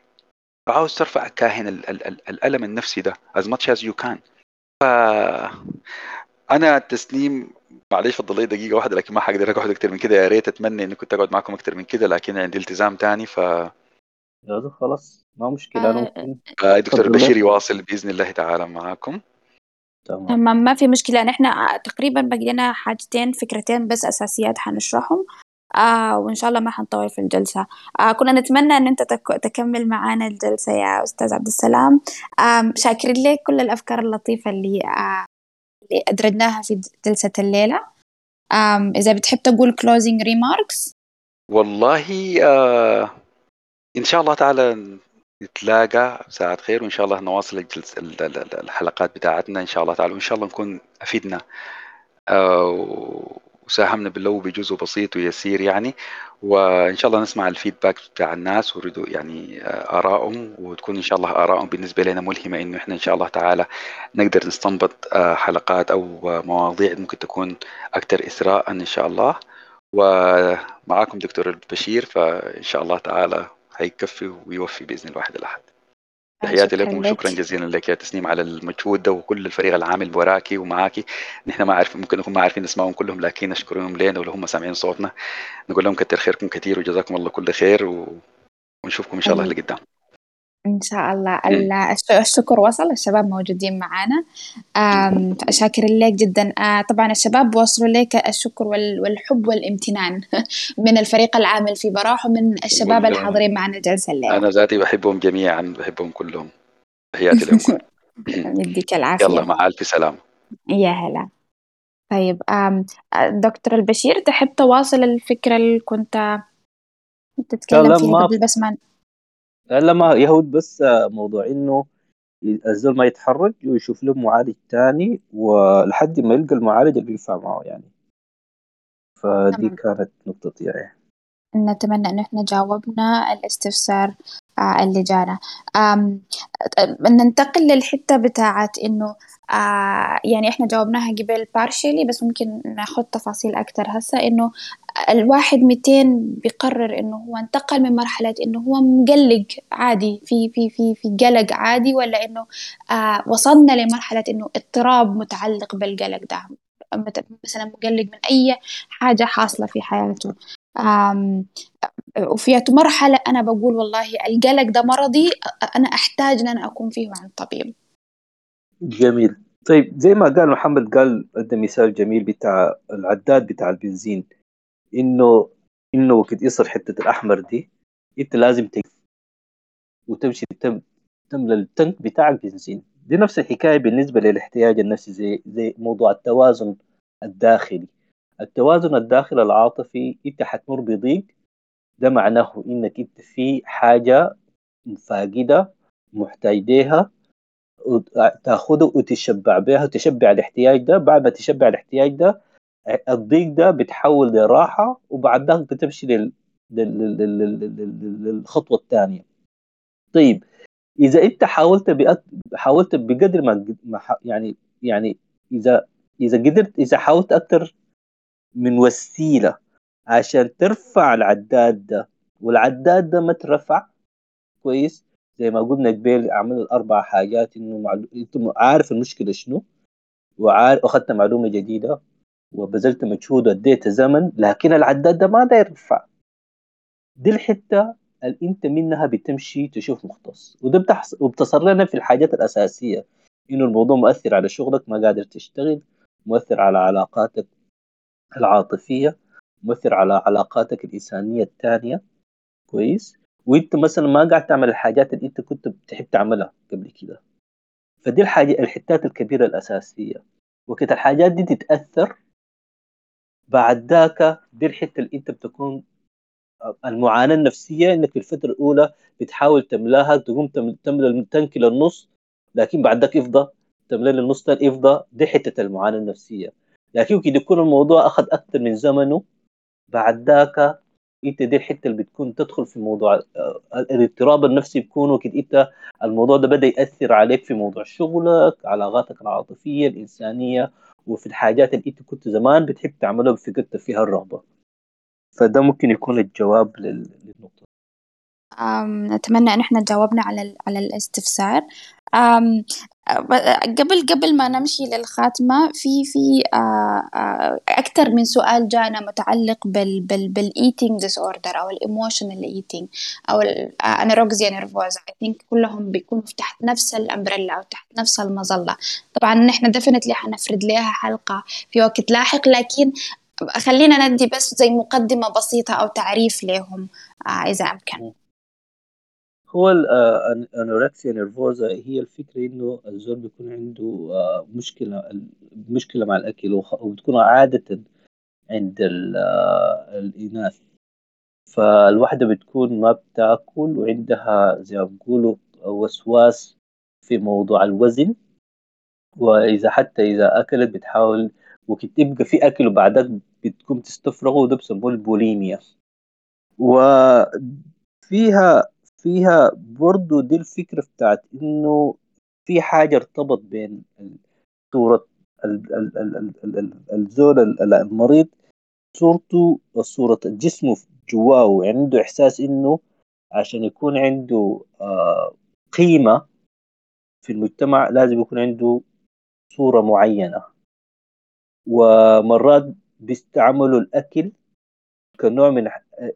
وعاوز ترفع كاهن ال ال ال الألم النفسي ده as much as you can. ف أنا تسنيم معلش فضل لي دقيقة واحدة لكن ما حقدر أقعد أكثر من كده. يا ريت أتمنى إني كنت أقعد معكم أكثر من كده لكن عندي التزام ثاني ف يا خلاص ما مشكلة أنا ممكن آه دكتور بشير يواصل بإذن الله تعالى معاكم تمام. ما في مشكلة. نحن تقريبا باقي لنا حاجتين فكرتين بس أساسيات حنشرحهم. آه وإن شاء الله ما حنطول في الجلسة. آه كنا نتمنى أن أنت تك تكمل معانا الجلسة يا أستاذ عبد السلام. آه شاكرين لك كل الأفكار اللطيفة اللي آه اللي أدرجناها في جلسة الليلة. إذا بتحب تقول closing remarks. والله آه إن شاء الله تعالى نتلاقى ساعة خير وإن شاء الله نواصل الجلس الحلقات بتاعتنا إن شاء الله تعالى وإن شاء الله نكون أفيدنا. آه وساهمنا باللو بجزء بسيط ويسير يعني وإن شاء الله نسمع الفيدباك بتاع الناس ويريدوا يعني آه، آرائهم وتكون إن شاء الله آرائهم بالنسبة لنا ملهمة إنه إحنا إن شاء الله تعالى نقدر نستنبط آه، حلقات أو مواضيع ممكن تكون أكثر اثراء إن شاء الله. ومعاكم دكتور البشير فإن شاء الله تعالى هيكفي ويوفي بإذن الواحد الاحد تحياتي لكم وشكرا جزيلا لك يا تسنيم على المجهود ده وكل الفريق العامل وراكي ومعاكي. نحن ما عارف ممكن نكون ما عارفين نسمعهم كلهم لكن نشكرهم لنا ولو هم سامعين صوتنا. نقول لهم كتر خيركم كثير وجزاكم الله كل خير و... ونشوفكم إن شاء الله اللي قدام. إن شاء الله. الشكر وصل الشباب موجودين معنا شاكر لك جدا. آه، طبعا الشباب وصلوا لك الشكر والحب والامتنان من الفريق العامل في براح ومن الشباب الحاضرين معنا جلسة الليلة أنا ذاتي بحبهم جميعا بحبهم كلهم. تحياتي لهم. يديك العافية. يلا مع ألف سلامة. يا هلا. طيب دكتور البشير تحب تواصل الفكرة اللي كنت تتكلم فيها قبل؟ بس ما لا ما يهود بس موضوع إنه الزول ما يتحرج ويشوف له معالج تاني ولحد ما يلقى المعالج اللي ينفع معه يعني. فدي كانت نقطتي يعني نتمنى أن إحنا جاوبنا الاستفسار. اللي جانا ننتقل للحتة بتاعت إنه يعني إحنا جاوبناها قبل بارشلي بس ممكن ناخد تفاصيل أكتر. هسا إنه الواحد ميتين بيقرر إنه هو انتقل من مرحلة إنه هو مقلق عادي في في في في قلق عادي ولا إنه آه وصلنا لمرحلة إنه اضطراب متعلق بالقلق ده مثلا مقلق من أي حاجة حاصلة في حياته. وفي مرحلة أنا بقول والله القلق ده مرضي أنا أحتاج أن أنا أكون فيه عند طبيب جميل. طيب زي ما قال محمد قال أدى مثال جميل بتاع العداد بتاع البنزين. إنه إنه وقت يصل حتة الأحمر دي أنت لازم تقف وتمشي تم تملى التنك بتاعك بنزين. دي نفس الحكاية بالنسبة للاحتياج النفسي زي زي موضوع التوازن الداخلي. التوازن الداخلي العاطفي إنت حتمر بضيق ده معناه إنك إنت في حاجة فاقده محتاج ليها تاخده وتشبع بها وتشبع الاحتياج ده. بعد ما تشبع الاحتياج ده الضيق ده بتحول لراحة وبعد ذلك بتمشي لل... لل... لل... للخطوة الثانية. طيب إذا إنت حاولت بأك... حاولت بقدر ما يعني يعني اذا إذا قدرت إذا حاولت أكثر من وسيلة عشان ترفع العداد ده والعداد ده ما ترفع. كويس؟ زي ما قلنا قبل عمل الأربع حاجات إنه معلو... أنت عارف المشكلة شنو؟ وعارف اخذت معلومة جديدة وبذلت مجهود واديت زمن لكن العداد ده ما داير يرفع دي الحتة اللي أنت منها بتمشي تشوف مختص. وده بتحصل وبتصل لنا في الحاجات الأساسية. إنه الموضوع مؤثر على شغلك ما قادر تشتغل مؤثر على علاقاتك. العاطفية مؤثر على علاقاتك الإنسانية الثانية. كويس. وإنت مثلا ما قاعد تعمل الحاجات اللي إنت كنت بتحب تعملها قبل كده. فدي الحاجة الحتات الكبيرة الأساسية. وقت الحاجات دي تتأثر بعد ذاك دي الحتة اللي إنت بتكون المعاناة النفسية إنك في الفترة الأولى بتحاول تملاها تقوم تملى التنك للنص لكن بعد ذاك يفضى تملى للنص تاني يفضى. دي حتة المعاناة النفسية. لكن يمكن يكون الموضوع أخذ أكثر من زمنه بعد ذاك أنت دي الحتة اللي بتكون تدخل في موضوع آه، الاضطراب النفسي بيكون وقت أنت الموضوع ده بدأ يأثر عليك في موضوع شغلك علاقاتك العاطفية الإنسانية وفي الحاجات اللي أنت كنت زمان بتحب تعملها بفكرت فيها الرغبة. فده ممكن يكون الجواب للنقطة. نتمنى إن إحنا جاوبنا على على الاستفسار. قبل قبل ما نمشي للخاتمة في في آه، آه، أكثر من سؤال جانا متعلق بال بال بال eating disorder أو ال emotional eating أو ال anorexia nervosa I think كلهم بيكونوا تحت نفس ال umbrella أو تحت نفس المظلة. طبعا نحن definitely حنفرد لها حلقة في وقت لاحق لكن خلينا ندي بس زي مقدمة بسيطة أو تعريف لهم آه، إذا أمكن. هو ال anorexia آه، nervosa هي الفكرة إنه الزول بيكون عنده آه، مشكلة مشكلة مع الأكل وبتكون عادة عند آه، الإناث. فالواحده بتكون ما بتاكل وعندها زي ما بيقولوا وسواس في موضوع الوزن. وإذا حتى إذا أكلت بتحاول وتبقى في أكل وبعدك بتكون تستفرغه وده بسموه البوليميا. وفيها فيها برضو دي الفكرة بتاعت إنه في حاجة ارتبط بين صورة الزول المريض صورته وصورة جسمه جواه عنده إحساس إنه عشان يكون عنده آه، قيمة في المجتمع لازم يكون عنده صورة معينة. ومرات بيستعملوا الأكل كنوع من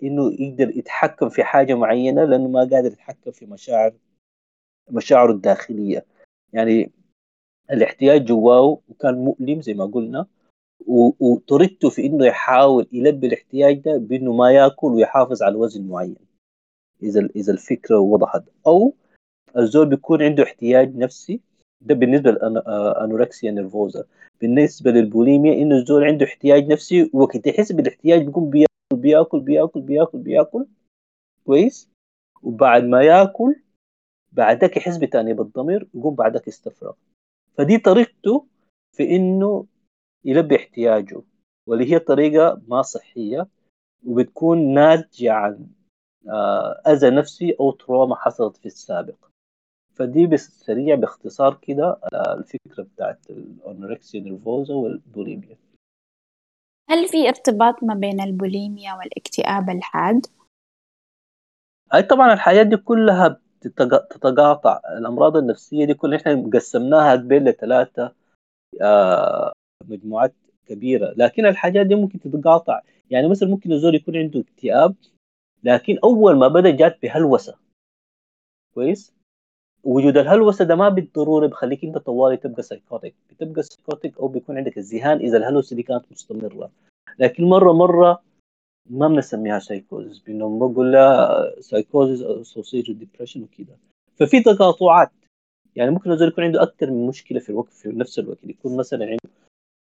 إنه يقدر يتحكم في حاجة معينة لأنه ما قادر يتحكم في مشاعر مشاعره الداخلية. يعني الاحتياج جواه وكان مؤلم زي ما قلنا وطريقته في إنه يحاول يلبي الاحتياج ده بإنه ما يأكل ويحافظ على وزن معين. إذا إذا الفكرة وضحت. أو الزول بيكون عنده احتياج نفسي ده بالنسبة للانوركسيا نيرفوزا. بالنسبة للبوليميا إنه الزول عنده احتياج نفسي وقت يحس بالاحتياج بيكون بياكل بياكل بياكل بياكل. كويس. وبعد ما ياكل بعدك يحس بتانيب الضمير يقوم بعدك يستفرغ فدي طريقته في إنه يلبي احتياجه واللي هي طريقة ما صحية وبتكون ناتجة عن آه، أذى نفسي أو trauma حصلت في السابق. فدي بس سريع باختصار كده آه، الفكرة بتاعت ال anorexia nervosa وال bulimia. هل في ارتباط ما بين البوليميا والاكتئاب الحاد؟ أي طبعا الحاجات دي كلها تتقاطع. الأمراض النفسية دي كلها إحنا قسمناها بين لثلاثه آه، مجموعات كبيرة. لكن الحاجات دي ممكن تتقاطع. يعني مثلا ممكن الزول يكون عنده اكتئاب لكن أول ما بدأ جات بهلوسة. كويس؟ وجود الهلوسة ده ما بالضرورة بخليك أنت طوالي تبقى psychotic بتبقى psychotic أو بيكون عندك الذهان إذا الهلوسة دي كانت مستمرة. لكن مرة مرة ما بنسميها سايكوزز بانه بقول لها psychosis associated depression وكذا ففي تقاطعات. يعني ممكن الزول يكون عنده أكثر من مشكلة في الوقت في نفس الوقت. يكون مثلا عنده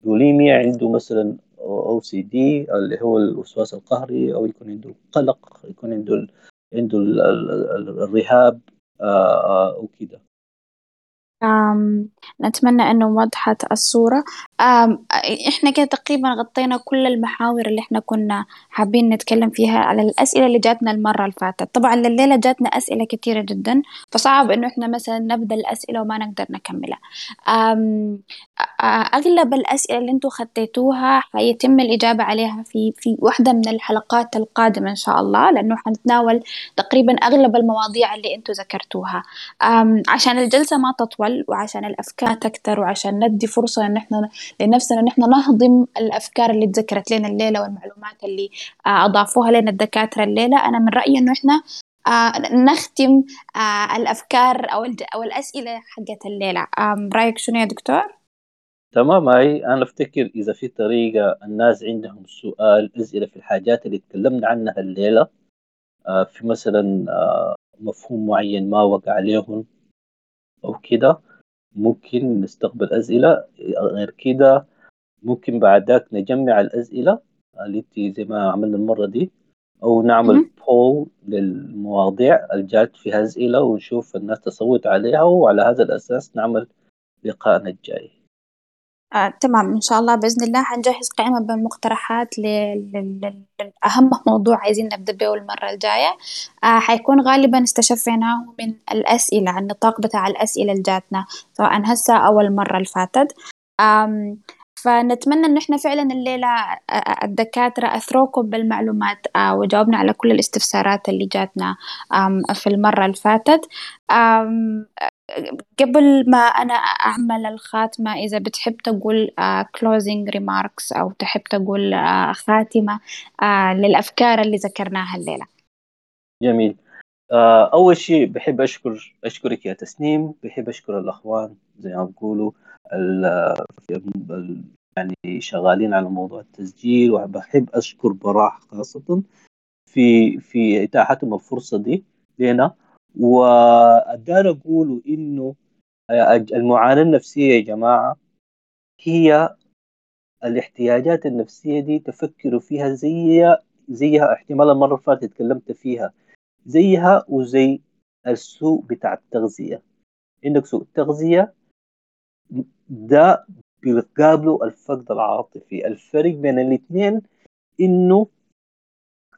بوليميا عنده مثلا أو سي دي اللي هو الوسواس القهري أو يكون عنده القلق يكون عنده عنده الرهاب. آه، آه، وكده. نتمنى أنه وضحت الصورة. إحنا كده تقريبا غطينا كل المحاور اللي إحنا كنا حابين نتكلم فيها على الأسئلة اللي جاتنا المرة اللي فاتت. طبعا لليلة جاتنا أسئلة كتيرة جدا فصعب إنه إحنا مثلا نبدأ الأسئلة وما نقدر نكملها. أغلب الأسئلة اللي أنتوا خطيتوها حيتم الإجابة عليها في في واحدة من الحلقات القادمة إن شاء الله لأنه حنتناول تقريبا أغلب المواضيع اللي أنتوا ذكرتوها. عشان الجلسة ما تطول وعشان الأفكار تكتر وعشان ندي فرصة إن إحنا لنفسنا إن إحنا نهضم الأفكار اللي تذكرت لنا الليلة والمعلومات اللي آه، أضافوها لنا الدكاترة الليلة. أنا من رأيي إنه إحنا آه نختم آه الأفكار أو أو الأسئلة حقت الليلة. آه رأيك شنو يا دكتور؟ تمام هاي أنا أفتكر إذا في طريقة الناس عندهم سؤال أسئلة في الحاجات اللي تكلمنا عنها الليلة آه في مثلا آه مفهوم معين ما وقع عليهم أو كده ممكن نستقبل أسئلة غير كده ممكن بعد ذاك نجمع الأسئلة اللي انت زي ما عملنا المرة دي أو نعمل بول للمواضيع الجات فيها أسئلة ونشوف الناس تصوت عليها وعلى هذا الأساس نعمل لقائنا الجاي. آه، تمام إن شاء الله بإذن الله حنجهز قائمة بالمقترحات لأهم موضوع عايزين نبدأ به المرة الجاية. آه حيكون غالبا استشفيناه من الأسئلة النطاق بتاع الأسئلة اللي جاتنا سواء هسه أو المرة اللي فاتت. فنتمنى إنه إحنا فعلا الليلة آه، آه، الدكاترة أثروكم بالمعلومات آه، وجاوبنا على كل الاستفسارات اللي جاتنا في المرة اللي فاتت. قبل ما أنا أعمل الخاتمة إذا بتحب تقول closing remarks أو تحب تقول خاتمة للأفكار اللي ذكرناها الليلة. جميل. أول شيء بحب أشكر أشكرك يا تسنيم. بحب أشكر الأخوان زي ما بقولوا يعني شغالين على موضوع التسجيل وبحب أشكر براح خاصة في في إتاحتهم الفرصة دي لنا وأدار أقول إنه المعاناة النفسية يا جماعة هي الاحتياجات النفسية دي تفكروا فيها زي زيها احتمال المرة اللي فاتت تكلمت فيها زيها وزي السوء بتاع التغذية. عندك سوء التغذية ده بيقابله الفقد العاطفي. الفرق بين الاثنين إنه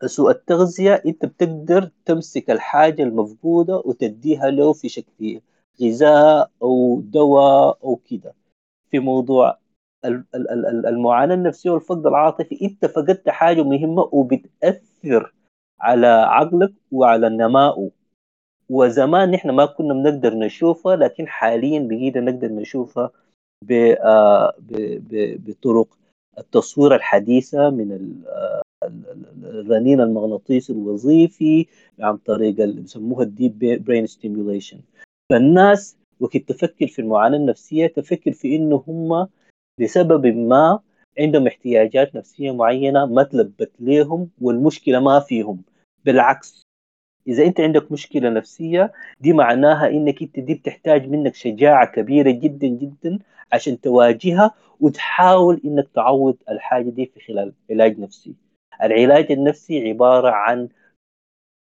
سوء التغذية أنت بتقدر تمسك الحاجة المفقودة وتديها له في شكل غذاء أو دواء أو كده. في موضوع المعاناة النفسية والفقد العاطفي أنت فقدت حاجة مهمة وبتأثر على عقلك وعلى نمائه وزمان نحن ما كنا بنقدر نشوفها لكن حاليا بقينا نقدر نشوفها آه، بطرق التصوير الحديثة من آه، الرنين المغناطيسي الوظيفي عن طريق اللي بيسموها ال deep brain stimulation فالناس وقت تفكر في المعاناة النفسية تفكر في إنه هم لسبب ما عندهم احتياجات نفسية معينة ما تلبت لهم والمشكلة ما فيهم. بالعكس إذا أنت عندك مشكلة نفسية دي معناها إنك أنت دي بتحتاج منك شجاعة كبيرة جدا جدا عشان تواجهها وتحاول إنك تعوض الحاجة دي في خلال علاج نفسي. العلاج النفسي عبارة عن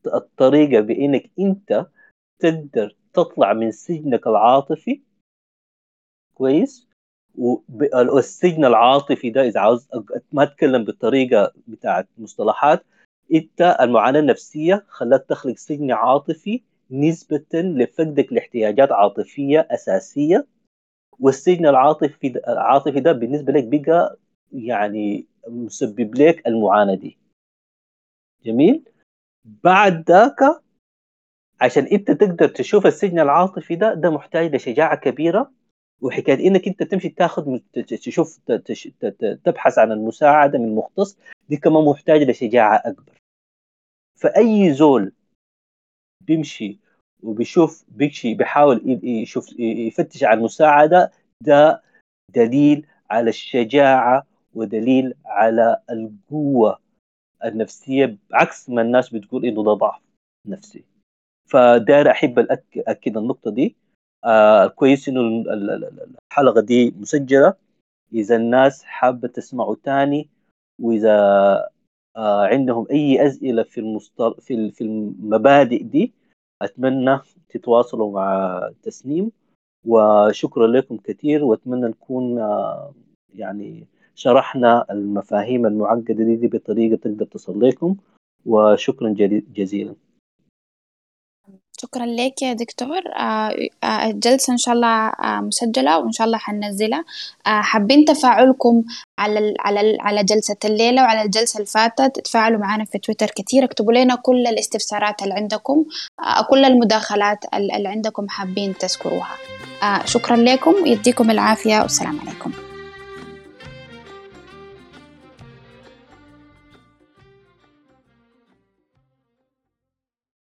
الطريقة بإنك أنت تقدر تطلع من سجنك العاطفي كويس؟ والسجن العاطفي ده إذا عاوز ما اتكلم بالطريقة بتاعت مصطلحات أنت المعاناة النفسية خلاك تخلق سجن عاطفي نسبة لفقدك لاحتياجات عاطفية أساسية والسجن العاطفي العاطفي ده بالنسبة لك بقى يعني مسبب لك المعاناة دي. جميل؟ بعد ذاك عشان انت تقدر تشوف السجن العاطفي ده ده محتاج لشجاعة كبيرة وحكاية إنك انت تمشي تاخذ تشوف تبحث عن المساعدة من مختص دي كمان محتاجه لشجاعة أكبر. فأي زول بيمشي وبيشوف بيمشي بيحاول يشوف يفتش عن مساعده ده دليل على الشجاعة ودليل على القوة النفسية عكس ما الناس بتقول إنه ده ضعف نفسي. فداير أحب أكد النقطة دي. آه كويس إنه الحلقة دي مسجلة. إذا الناس حابة تسمعوا تاني وإذا آه عندهم أي أسئلة في المستر في في المبادئ دي أتمنى تتواصلوا مع تسنيم. وشكرا لكم كثير وأتمنى نكون آه يعني شرحنا المفاهيم المعقدة دي, دي بطريقة تقدر تصل لكم وشكرا جزيلا. شكرا لك يا دكتور. الجلسة إن شاء الله مسجلة وإن شاء الله حننزلها. حابين تفاعلكم على على على جلسة الليلة وعلى الجلسة اللي فاتت؟ تفاعلوا معنا في تويتر كثير اكتبوا لنا كل الاستفسارات اللي عندكم كل المداخلات اللي عندكم حابين تذكروها. شكرا لكم ويديكم العافية والسلام عليكم.